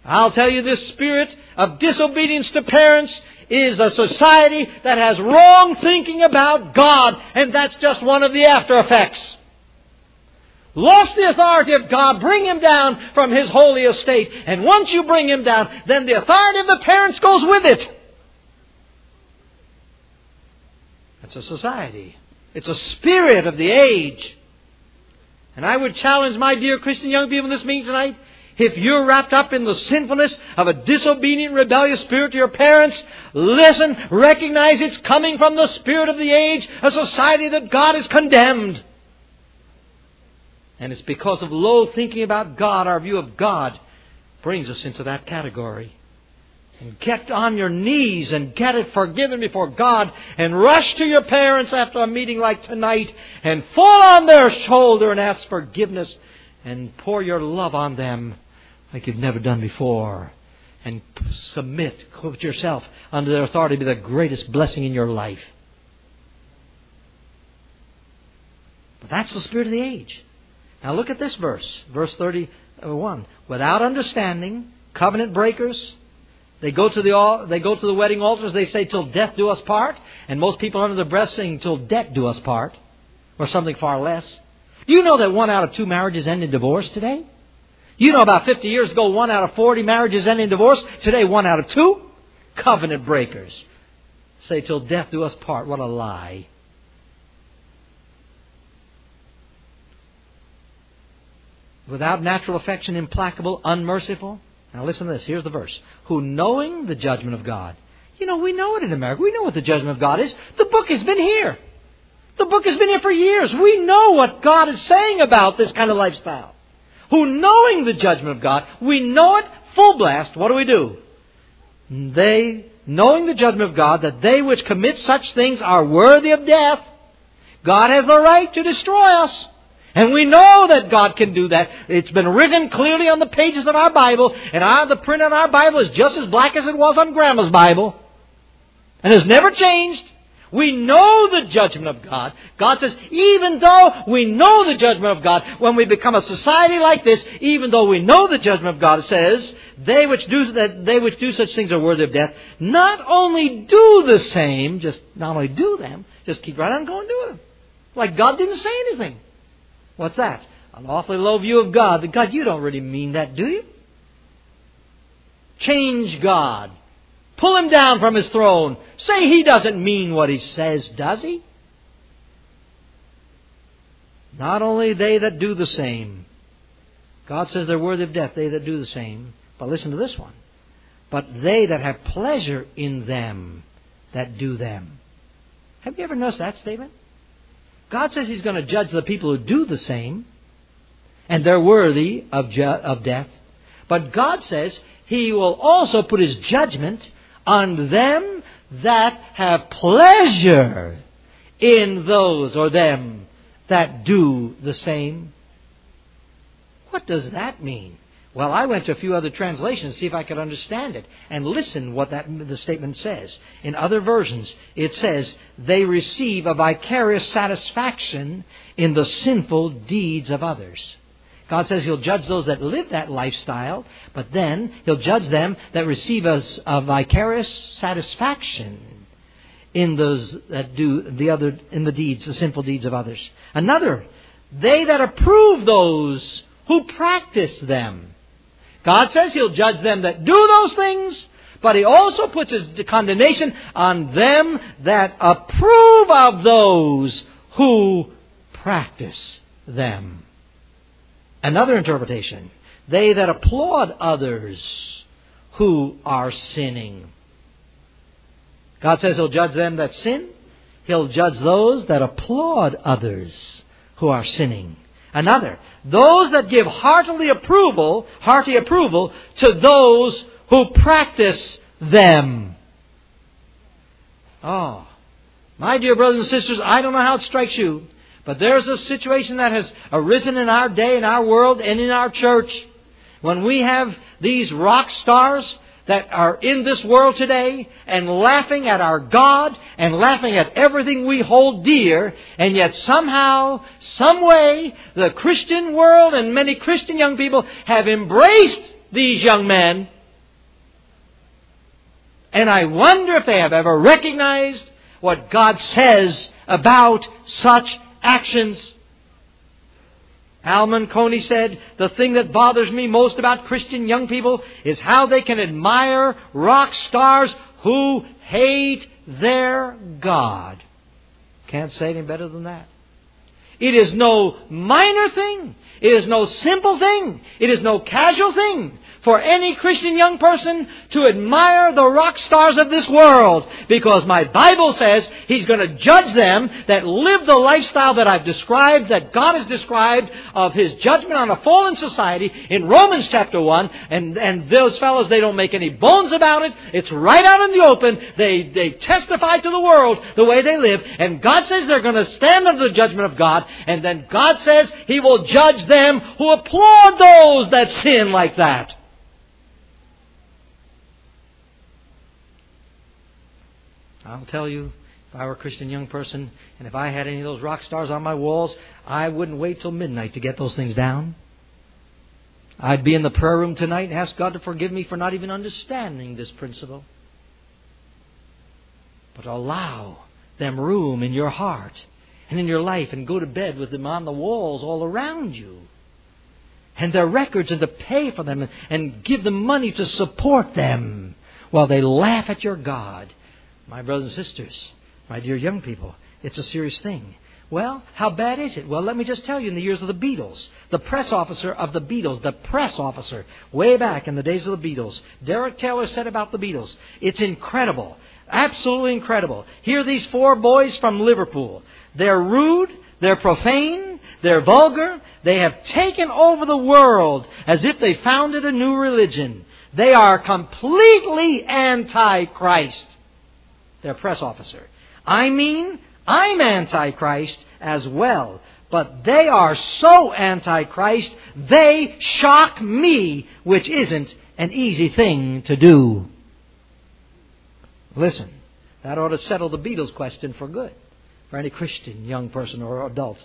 I'll tell you this spirit of disobedience to parents is a society that has wrong thinking about God, and that's just one of the after effects lost the authority of God, bring him down from his holy estate. And once you bring him down, then the authority of the parents goes with it. That's a society. It's a spirit of the age. And I would challenge my dear Christian young people in this meeting tonight, if you're wrapped up in the sinfulness of a disobedient, rebellious spirit to your parents, listen, recognize it's coming from the spirit of the age, a society that God has condemned. And it's because of low thinking about God, our view of God brings us into that category. And get on your knees and get it forgiven before God and rush to your parents after a meeting like tonight and fall on their shoulder and ask forgiveness and pour your love on them like you've never done before. And submit, put yourself under their authority, to be the greatest blessing in your life. But that's the spirit of the age. Now look at this verse, verse 31. Without understanding, covenant breakers, they go to the they go to the wedding altars. They say, "Till death do us part," and most people under their breath sing, "Till death do us part," or something far less. You know that one out of two marriages end in divorce today? You know about 50 years ago, one out of 40 marriages end in divorce. Today, one out of two covenant breakers say, "Till death do us part." What a lie! Without natural affection, implacable, unmerciful. Now listen to this. Here's the verse. Who knowing the judgment of God. You know, we know it in America. We know what the judgment of God is. The book has been here. The book has been here for years. We know what God is saying about this kind of lifestyle. Who knowing the judgment of God, we know it full blast. What do we do? They, knowing the judgment of God, that they which commit such things are worthy of death, God has the right to destroy us. And we know that God can do that. It's been written clearly on the pages of our Bible, and our, the print on our Bible is just as black as it was on Grandma's Bible. And has never changed. We know the judgment of God. God says, even though we know the judgment of God, when we become a society like this, even though we know the judgment of God, says, they which do that they which do such things are worthy of death. Not only do the same, just not only do them, just keep right on going doing them. Like God didn't say anything. What's that? An awfully low view of God. But God, you don't really mean that, do you? Change God. Pull him down from his throne. Say he doesn't mean what he says, does he? Not only they that do the same. God says they're worthy of death, they that do the same. But listen to this one. But they that have pleasure in them that do them. Have you ever noticed that statement? God says He's going to judge the people who do the same, and they're worthy of, ju- of death. But God says He will also put His judgment on them that have pleasure in those or them that do the same. What does that mean? Well, I went to a few other translations to see if I could understand it. And listen what that, the statement says. In other versions, it says, they receive a vicarious satisfaction in the sinful deeds of others. God says He'll judge those that live that lifestyle, but then He'll judge them that receive a, a vicarious satisfaction in those that do the other, in the deeds, the sinful deeds of others. Another, they that approve those who practice them. God says He'll judge them that do those things, but He also puts His condemnation on them that approve of those who practice them. Another interpretation they that applaud others who are sinning. God says He'll judge them that sin, He'll judge those that applaud others who are sinning. Another, those that give heartily approval, hearty approval to those who practice them. Oh, my dear brothers and sisters, I don't know how it strikes you, but there's a situation that has arisen in our day, in our world, and in our church when we have these rock stars that are in this world today and laughing at our God and laughing at everything we hold dear, and yet somehow, some way, the Christian world and many Christian young people have embraced these young men. And I wonder if they have ever recognized what God says about such actions. Al Coney said, the thing that bothers me most about Christian young people is how they can admire rock stars who hate their God. Can't say any better than that. It is no minor thing. It is no simple thing. It is no casual thing for any Christian young person to admire the rock stars of this world because my Bible says He's going to judge them that live the lifestyle that I've described, that God has described of His judgment on a fallen society in Romans chapter 1. And, and those fellows, they don't make any bones about it. It's right out in the open. They, they testify to the world the way they live. And God says they're going to stand under the judgment of God. And then God says He will judge them who applaud those that sin like that. I'll tell you, if I were a Christian young person, and if I had any of those rock stars on my walls, I wouldn't wait till midnight to get those things down. I'd be in the prayer room tonight and ask God to forgive me for not even understanding this principle. But allow them room in your heart and in your life and go to bed with them on the walls all around you. And their records and to pay for them and give them money to support them while they laugh at your God my brothers and sisters, my dear young people, it's a serious thing. Well, how bad is it? Well, let me just tell you in the years of the Beatles, the press officer of the Beatles, the press officer, way back in the days of the Beatles, Derek Taylor said about the Beatles, it's incredible. Absolutely incredible. Here are these four boys from Liverpool. They're rude, they're profane, they're vulgar, they have taken over the world as if they founded a new religion. They are completely anti Christ their press officer. I mean, I'm Antichrist as well. But they are so Antichrist, they shock me, which isn't an easy thing to do. Listen, that ought to settle the Beatles question for good, for any Christian young person or adult.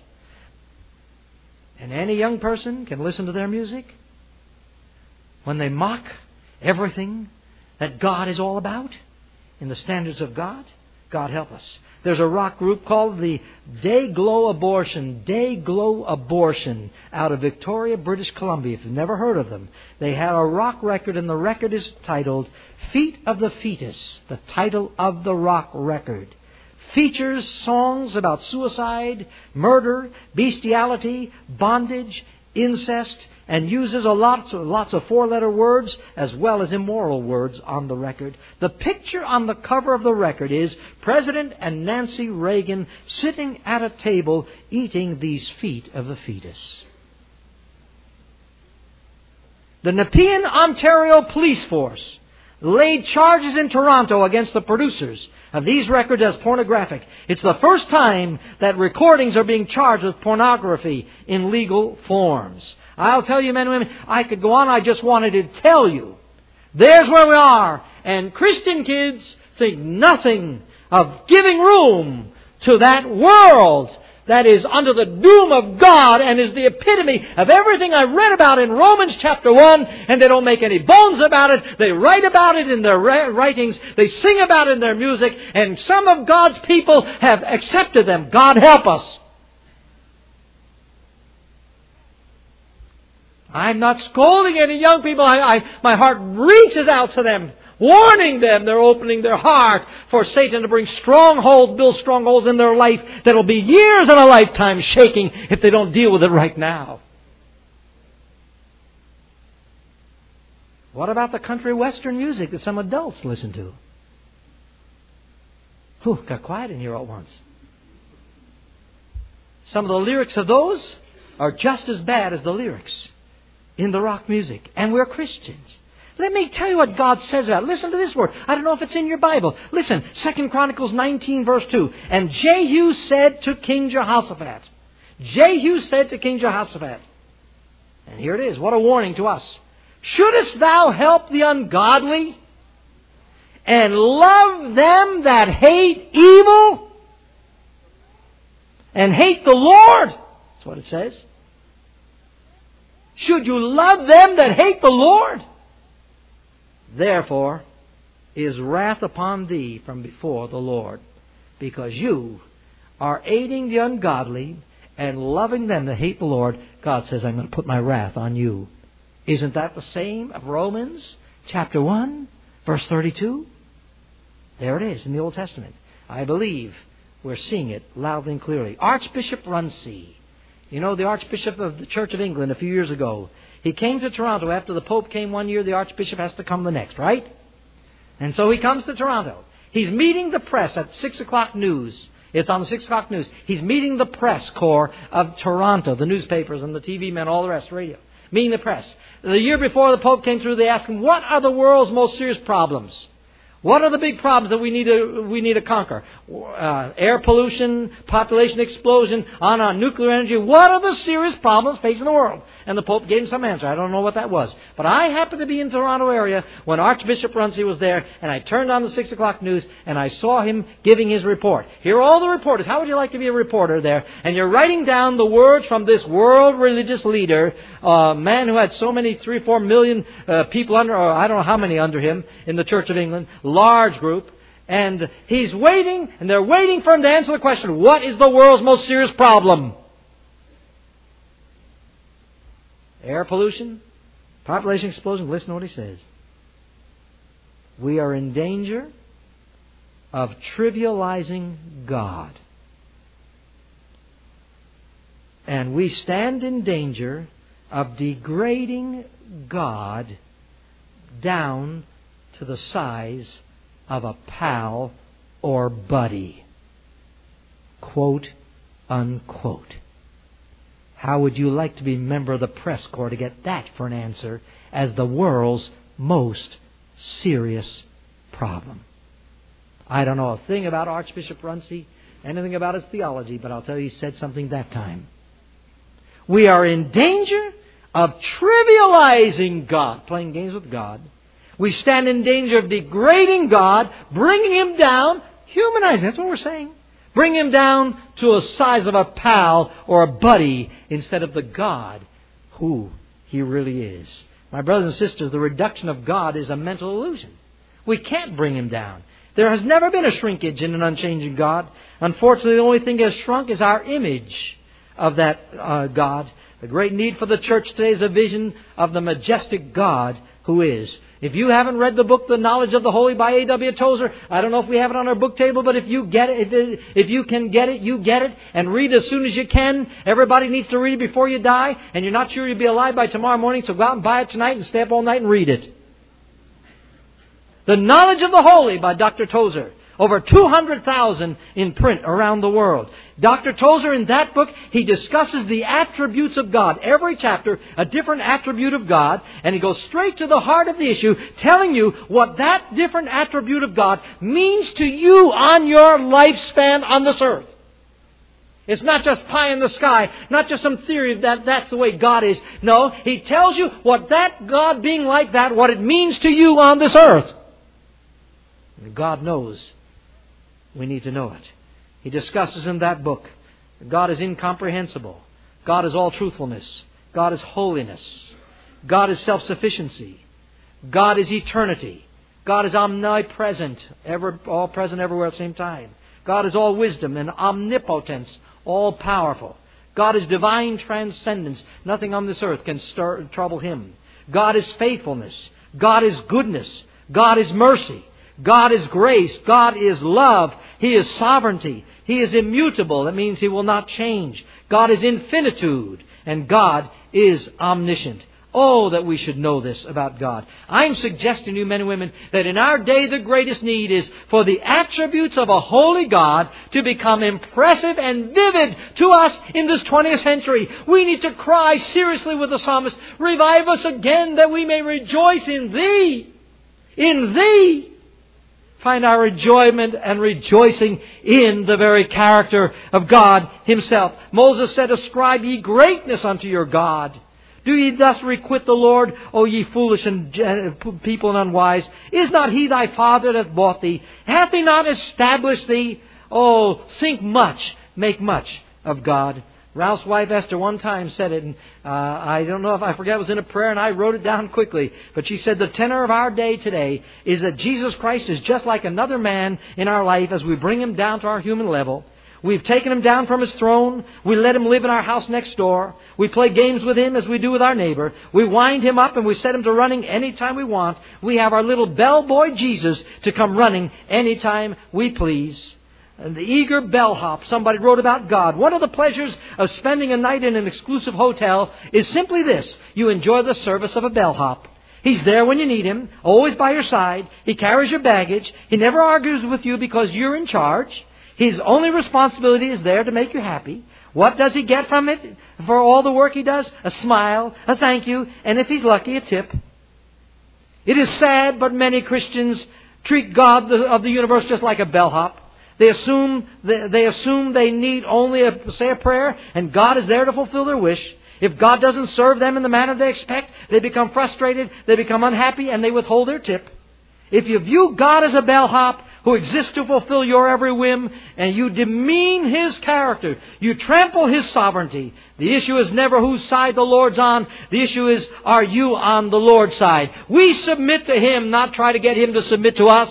And any young person can listen to their music when they mock everything that God is all about in the standards of God? God help us. There's a rock group called the Day-Glo Abortion, Day-Glo Abortion, out of Victoria, British Columbia. If you've never heard of them, they had a rock record, and the record is titled Feet of the Fetus, the title of the rock record. Features songs about suicide, murder, bestiality, bondage, incest, and uses a lots of, lots of four letter words as well as immoral words on the record. The picture on the cover of the record is President and Nancy Reagan sitting at a table eating these feet of the fetus. The Nepean, Ontario Police Force laid charges in Toronto against the producers of these records as pornographic. It's the first time that recordings are being charged with pornography in legal forms. I'll tell you, men and women, I could go on. I just wanted to tell you. There's where we are. And Christian kids think nothing of giving room to that world that is under the doom of God and is the epitome of everything I read about in Romans chapter 1, and they don't make any bones about it. They write about it in their writings, they sing about it in their music, and some of God's people have accepted them. God help us. I'm not scolding any young people. I, I, my heart reaches out to them, warning them they're opening their heart for Satan to bring strongholds, build strongholds in their life that'll be years and a lifetime shaking if they don't deal with it right now. What about the country western music that some adults listen to? Whew, got quiet in here all at once. Some of the lyrics of those are just as bad as the lyrics in the rock music. And we're Christians. Let me tell you what God says about it. Listen to this word. I don't know if it's in your Bible. Listen, Second Chronicles 19, verse 2. And Jehu said to King Jehoshaphat, Jehu said to King Jehoshaphat, and here it is, what a warning to us. Shouldest thou help the ungodly and love them that hate evil and hate the Lord? That's what it says. Should you love them that hate the Lord? Therefore is wrath upon thee from before the Lord, because you are aiding the ungodly and loving them that hate the Lord. God says, I'm going to put my wrath on you. Isn't that the same of Romans chapter 1, verse 32? There it is in the Old Testament. I believe we're seeing it loudly and clearly. Archbishop Runcie You know, the Archbishop of the Church of England a few years ago, he came to Toronto after the Pope came one year, the Archbishop has to come the next, right? And so he comes to Toronto. He's meeting the press at 6 o'clock news. It's on the 6 o'clock news. He's meeting the press corps of Toronto, the newspapers and the TV men, all the rest, radio. Meeting the press. The year before the Pope came through, they asked him, What are the world's most serious problems? What are the big problems that we need to, we need to conquer? Uh, air pollution, population explosion, on, on nuclear energy. What are the serious problems facing the world? And the Pope gave him some answer. I don't know what that was. But I happened to be in Toronto area when Archbishop Runcie was there, and I turned on the 6 o'clock news, and I saw him giving his report. Here are all the reporters. How would you like to be a reporter there? And you're writing down the words from this world religious leader, a uh, man who had so many, three, four million uh, people under, or I don't know how many under him in the Church of England, large group. And he's waiting, and they're waiting for him to answer the question, what is the world's most serious problem? Air pollution, population explosion. Listen to what he says. We are in danger of trivializing God. And we stand in danger of degrading God down to the size of a pal or buddy. Quote, unquote. How would you like to be a member of the press corps to get that for an answer as the world's most serious problem? I don't know a thing about Archbishop Runcie, anything about his theology, but I'll tell you he said something that time. We are in danger of trivializing God, playing games with God. We stand in danger of degrading God, bringing Him down, humanizing. That's what we're saying. Bring him down to a size of a pal or a buddy instead of the God who he really is. My brothers and sisters, the reduction of God is a mental illusion. We can't bring him down. There has never been a shrinkage in an unchanging God. Unfortunately, the only thing that has shrunk is our image of that uh, God. The great need for the church today is a vision of the majestic God who is. If you haven't read the book, The Knowledge of the Holy by A.W. Tozer, I don't know if we have it on our book table, but if you get it, if, if you can get it, you get it, and read as soon as you can. Everybody needs to read it before you die, and you're not sure you'll be alive by tomorrow morning, so go out and buy it tonight and stay up all night and read it. The Knowledge of the Holy by Dr. Tozer. Over 200,000 in print around the world. Dr. Tozer, in that book, he discusses the attributes of God. Every chapter, a different attribute of God, and he goes straight to the heart of the issue, telling you what that different attribute of God means to you on your lifespan on this earth. It's not just pie in the sky, not just some theory that that's the way God is. No, he tells you what that God being like that, what it means to you on this earth. God knows we need to know it. He discusses in that book God is incomprehensible. God is all truthfulness. God is holiness. God is self sufficiency. God is eternity. God is omnipresent, ever, all present everywhere at the same time. God is all wisdom and omnipotence, all powerful. God is divine transcendence. Nothing on this earth can stir, trouble him. God is faithfulness. God is goodness. God is mercy. God is grace. God is love. He is sovereignty. He is immutable. That means He will not change. God is infinitude. And God is omniscient. Oh, that we should know this about God. I'm suggesting to you, men and women, that in our day the greatest need is for the attributes of a holy God to become impressive and vivid to us in this 20th century. We need to cry seriously with the psalmist, Revive us again that we may rejoice in Thee. In Thee find our enjoyment and rejoicing in the very character of God Himself. Moses said, Ascribe ye greatness unto your God. Do ye thus requite the Lord, O ye foolish and uh, people and unwise? Is not He thy Father that bought thee? Hath He not established thee? Oh, think much, make much of God. Ralph's wife Esther one time said it, and uh, I don't know if I forget it was in a prayer, and I wrote it down quickly. But she said the tenor of our day today is that Jesus Christ is just like another man in our life as we bring him down to our human level. We've taken him down from his throne. We let him live in our house next door. We play games with him as we do with our neighbor. We wind him up and we set him to running anytime we want. We have our little bellboy Jesus to come running anytime we please. And the eager bellhop somebody wrote about God. One of the pleasures of spending a night in an exclusive hotel is simply this. You enjoy the service of a bellhop. He's there when you need him, always by your side. He carries your baggage. He never argues with you because you're in charge. His only responsibility is there to make you happy. What does he get from it for all the work he does? A smile, a thank you, and if he's lucky, a tip. It is sad, but many Christians treat God of the universe just like a bellhop. They assume they assume they need only a, say a prayer, and God is there to fulfill their wish. If God doesn't serve them in the manner they expect, they become frustrated, they become unhappy, and they withhold their tip. If you view God as a bellhop who exists to fulfill your every whim, and you demean His character, you trample His sovereignty, the issue is never whose side the Lord's on. The issue is, are you on the Lord's side? We submit to Him, not try to get Him to submit to us.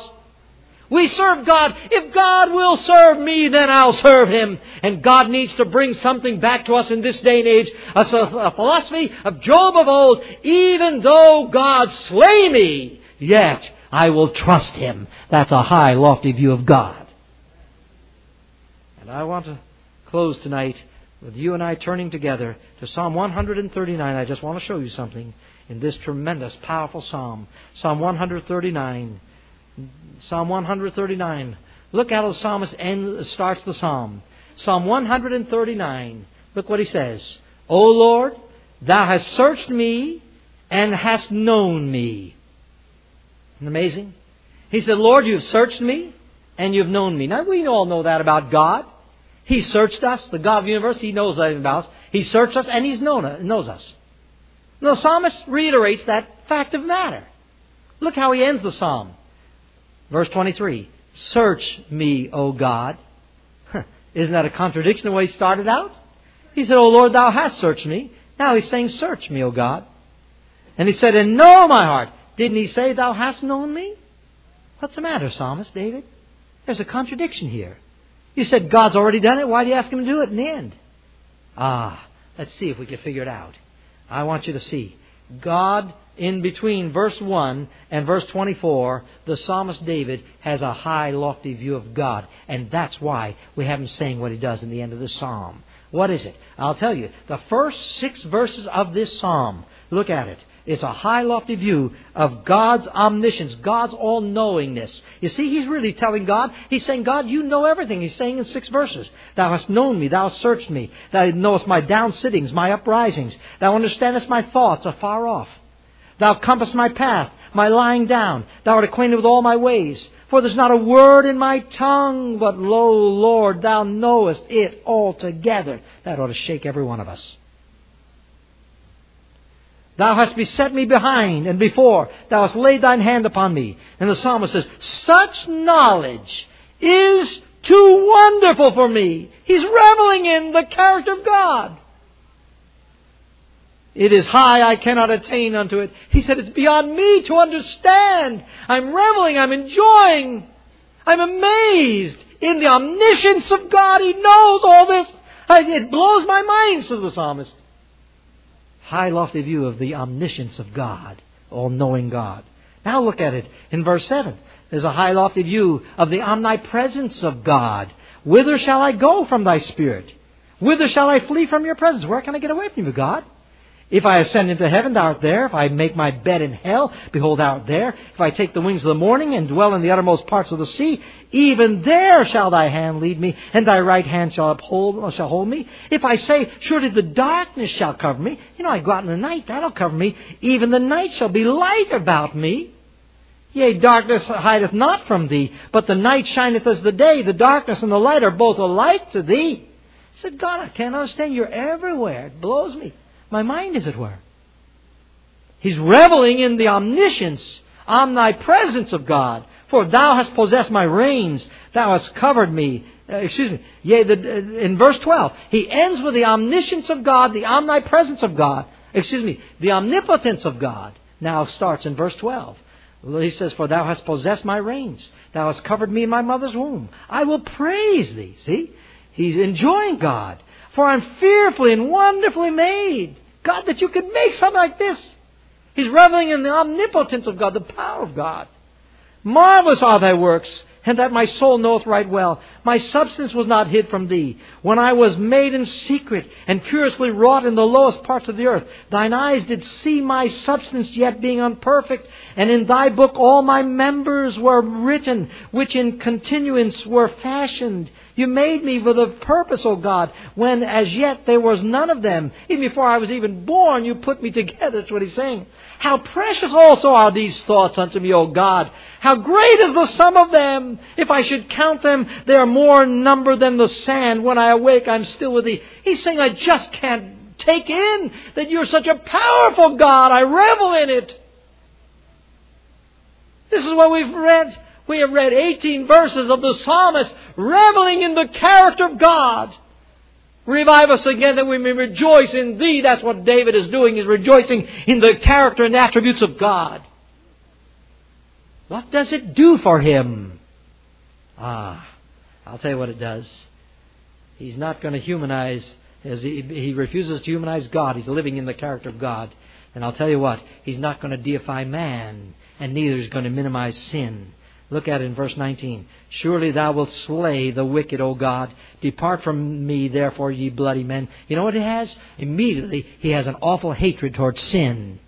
We serve God. If God will serve me, then I'll serve Him. And God needs to bring something back to us in this day and age. A, a philosophy of Job of old. Even though God slay me, yet I will trust Him. That's a high, lofty view of God. And I want to close tonight with you and I turning together to Psalm 139. I just want to show you something in this tremendous, powerful psalm. Psalm 139. Psalm 139. Look how the psalmist ends, starts the psalm. Psalm 139. Look what he says. O Lord, thou hast searched me and hast known me. Isn't amazing? He said, Lord, you've searched me and you've known me. Now, we all know that about God. He searched us, the God of the universe, He knows everything about us. He searched us and known, knows us. the psalmist reiterates that fact of matter. Look how he ends the psalm. Verse 23 Search me, O God. Isn't that a contradiction the way he started out? He said, O Lord, thou hast searched me. Now he's saying, Search me, O God. And he said, And know my heart. Didn't he say, Thou hast known me? What's the matter, Psalmist David? There's a contradiction here. You said God's already done it. Why do you ask him to do it in the end? Ah, let's see if we can figure it out. I want you to see. God in between verse 1 and verse 24, the psalmist David has a high, lofty view of God. And that's why we have him saying what he does in the end of this psalm. What is it? I'll tell you. The first six verses of this psalm, look at it. It's a high, lofty view of God's omniscience, God's all knowingness. You see, he's really telling God, he's saying, God, you know everything. He's saying in six verses, Thou hast known me, thou hast searched me, thou knowest my down sittings, my uprisings, thou understandest my thoughts afar off. Thou compassest my path, my lying down. Thou art acquainted with all my ways. For there's not a word in my tongue, but lo, Lord, thou knowest it altogether. That ought to shake every one of us. Thou hast beset me behind and before. Thou hast laid thine hand upon me. And the psalmist says, Such knowledge is too wonderful for me. He's reveling in the character of God. It is high, I cannot attain unto it. He said, It's beyond me to understand. I'm reveling, I'm enjoying, I'm amazed in the omniscience of God. He knows all this. It blows my mind, says the psalmist. High, lofty view of the omniscience of God, all knowing God. Now look at it in verse 7. There's a high, lofty view of the omnipresence of God. Whither shall I go from thy spirit? Whither shall I flee from your presence? Where can I get away from you, God? If I ascend into heaven, thou art there. If I make my bed in hell, behold, thou art there. If I take the wings of the morning and dwell in the uttermost parts of the sea, even there shall thy hand lead me, and thy right hand shall uphold shall hold me. If I say, surely the darkness shall cover me, you know, I go out in the night, that'll cover me. Even the night shall be light about me. Yea, darkness hideth not from thee, but the night shineth as the day. The darkness and the light are both alike to thee. I said, God, I can't understand. You're everywhere. It blows me. My mind, as it were. He's reveling in the omniscience, omnipresence of God. For thou hast possessed my reins, thou hast covered me. Uh, excuse me. Yea, the, uh, in verse 12, he ends with the omniscience of God, the omnipresence of God. Excuse me, the omnipotence of God. Now starts in verse 12. He says, For thou hast possessed my reins, thou hast covered me in my mother's womb. I will praise thee. See? He's enjoying God. For I'm fearfully and wonderfully made. God, that you could make something like this. He's reveling in the omnipotence of God, the power of God. Marvelous are thy works, and that my soul knoweth right well. My substance was not hid from thee. When I was made in secret, and curiously wrought in the lowest parts of the earth, thine eyes did see my substance yet being unperfect, and in thy book all my members were written, which in continuance were fashioned. You made me for the purpose, O God, when as yet there was none of them. Even before I was even born, you put me together. That's what he's saying. How precious also are these thoughts unto me, O God. How great is the sum of them. If I should count them, they are more in number than the sand. When I awake, I'm still with thee. He's saying, I just can't take in that you're such a powerful God. I revel in it. This is what we've read. We have read 18 verses of the psalmist reveling in the character of God. Revive us again that we may rejoice in Thee. That's what David is doing, is rejoicing in the character and attributes of God. What does it do for him? Ah, I'll tell you what it does. He's not going to humanize, as he, he refuses to humanize God. He's living in the character of God. And I'll tell you what, he's not going to deify man, and neither is going to minimize sin. Look at it in verse 19. Surely thou wilt slay the wicked, O God. Depart from me, therefore, ye bloody men. You know what he has? Immediately, he has an awful hatred towards sin,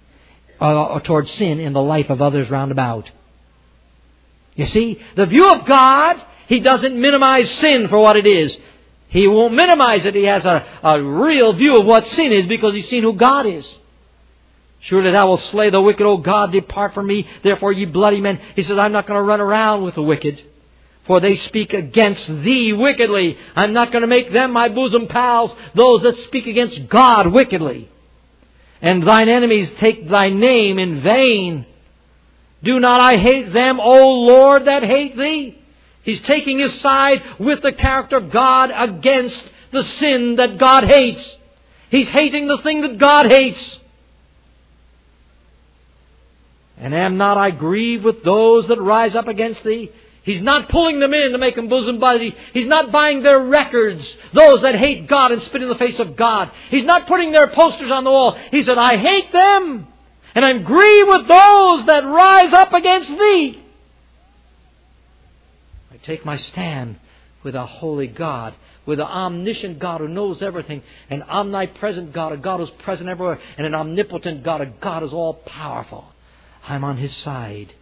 uh, towards sin in the life of others round about. You see, the view of God, he doesn't minimize sin for what it is. He won't minimize it. He has a, a real view of what sin is because he's seen who God is. Surely thou wilt slay the wicked, O God, depart from me, therefore ye bloody men. He says, I'm not going to run around with the wicked, for they speak against thee wickedly. I'm not going to make them my bosom pals, those that speak against God wickedly. And thine enemies take thy name in vain. Do not I hate them, O Lord, that hate thee? He's taking his side with the character of God against the sin that God hates. He's hating the thing that God hates. And am not I grieved with those that rise up against thee? He's not pulling them in to make them bosom buddy. He's not buying their records, those that hate God and spit in the face of God. He's not putting their posters on the wall. He said, I hate them, and I'm grieved with those that rise up against thee. I take my stand with a holy God, with an omniscient God who knows everything, an omnipresent God, a God who's present everywhere, and an omnipotent God, a God who's all powerful. I'm on his side.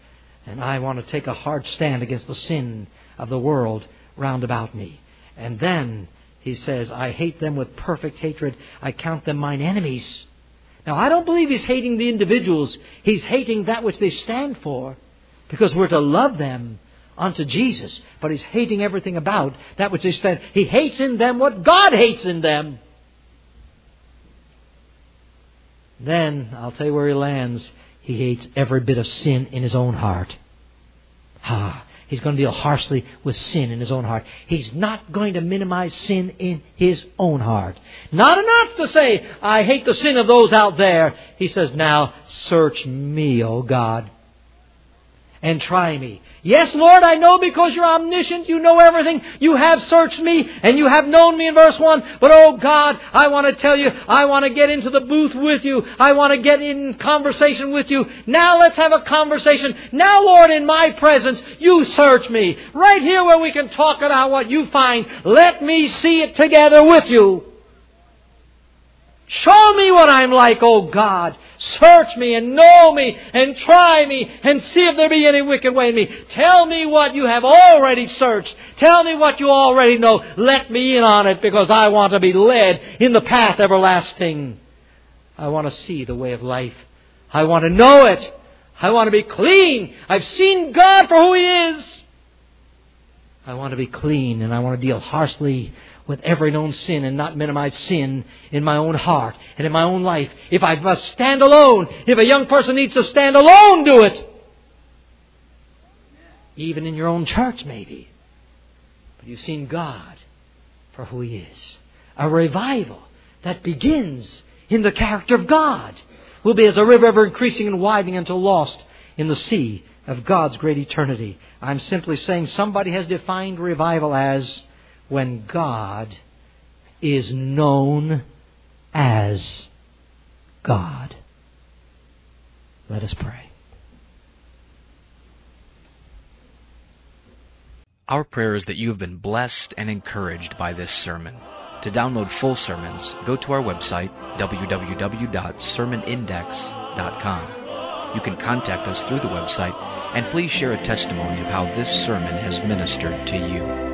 And I want to take a hard stand against the sin of the world round about me. And then he says, I hate them with perfect hatred. I count them mine enemies. Now, I don't believe he's hating the individuals. He's hating that which they stand for. Because we're to love them unto Jesus. But he's hating everything about that which they stand. He hates in them what God hates in them. Then, I'll tell you where he lands. He hates every bit of sin in his own heart. Ah, he's going to deal harshly with sin in his own heart. He's not going to minimize sin in his own heart. Not enough to say, I hate the sin of those out there. He says, now search me, O God and try me. Yes, Lord, I know because you're omniscient, you know everything. You have searched me and you have known me in verse 1. But oh God, I want to tell you, I want to get into the booth with you. I want to get in conversation with you. Now let's have a conversation. Now, Lord, in my presence, you search me. Right here where we can talk about what you find. Let me see it together with you. Show me what I'm like, O God. Search me and know me and try me and see if there be any wicked way in me. Tell me what you have already searched. Tell me what you already know. Let me in on it because I want to be led in the path everlasting. I want to see the way of life. I want to know it. I want to be clean. I've seen God for who He is. I want to be clean and I want to deal harshly with every known sin and not minimize sin in my own heart and in my own life. If I must stand alone, if a young person needs to stand alone, do it. Even in your own church, maybe. But you've seen God for who He is. A revival that begins in the character of God will be as a river ever increasing and widening until lost in the sea of God's great eternity. I'm simply saying somebody has defined revival as when God is known as God. Let us pray. Our prayer is that you have been blessed and encouraged by this sermon. To download full sermons, go to our website, www.sermonindex.com. You can contact us through the website, and please share a testimony of how this sermon has ministered to you.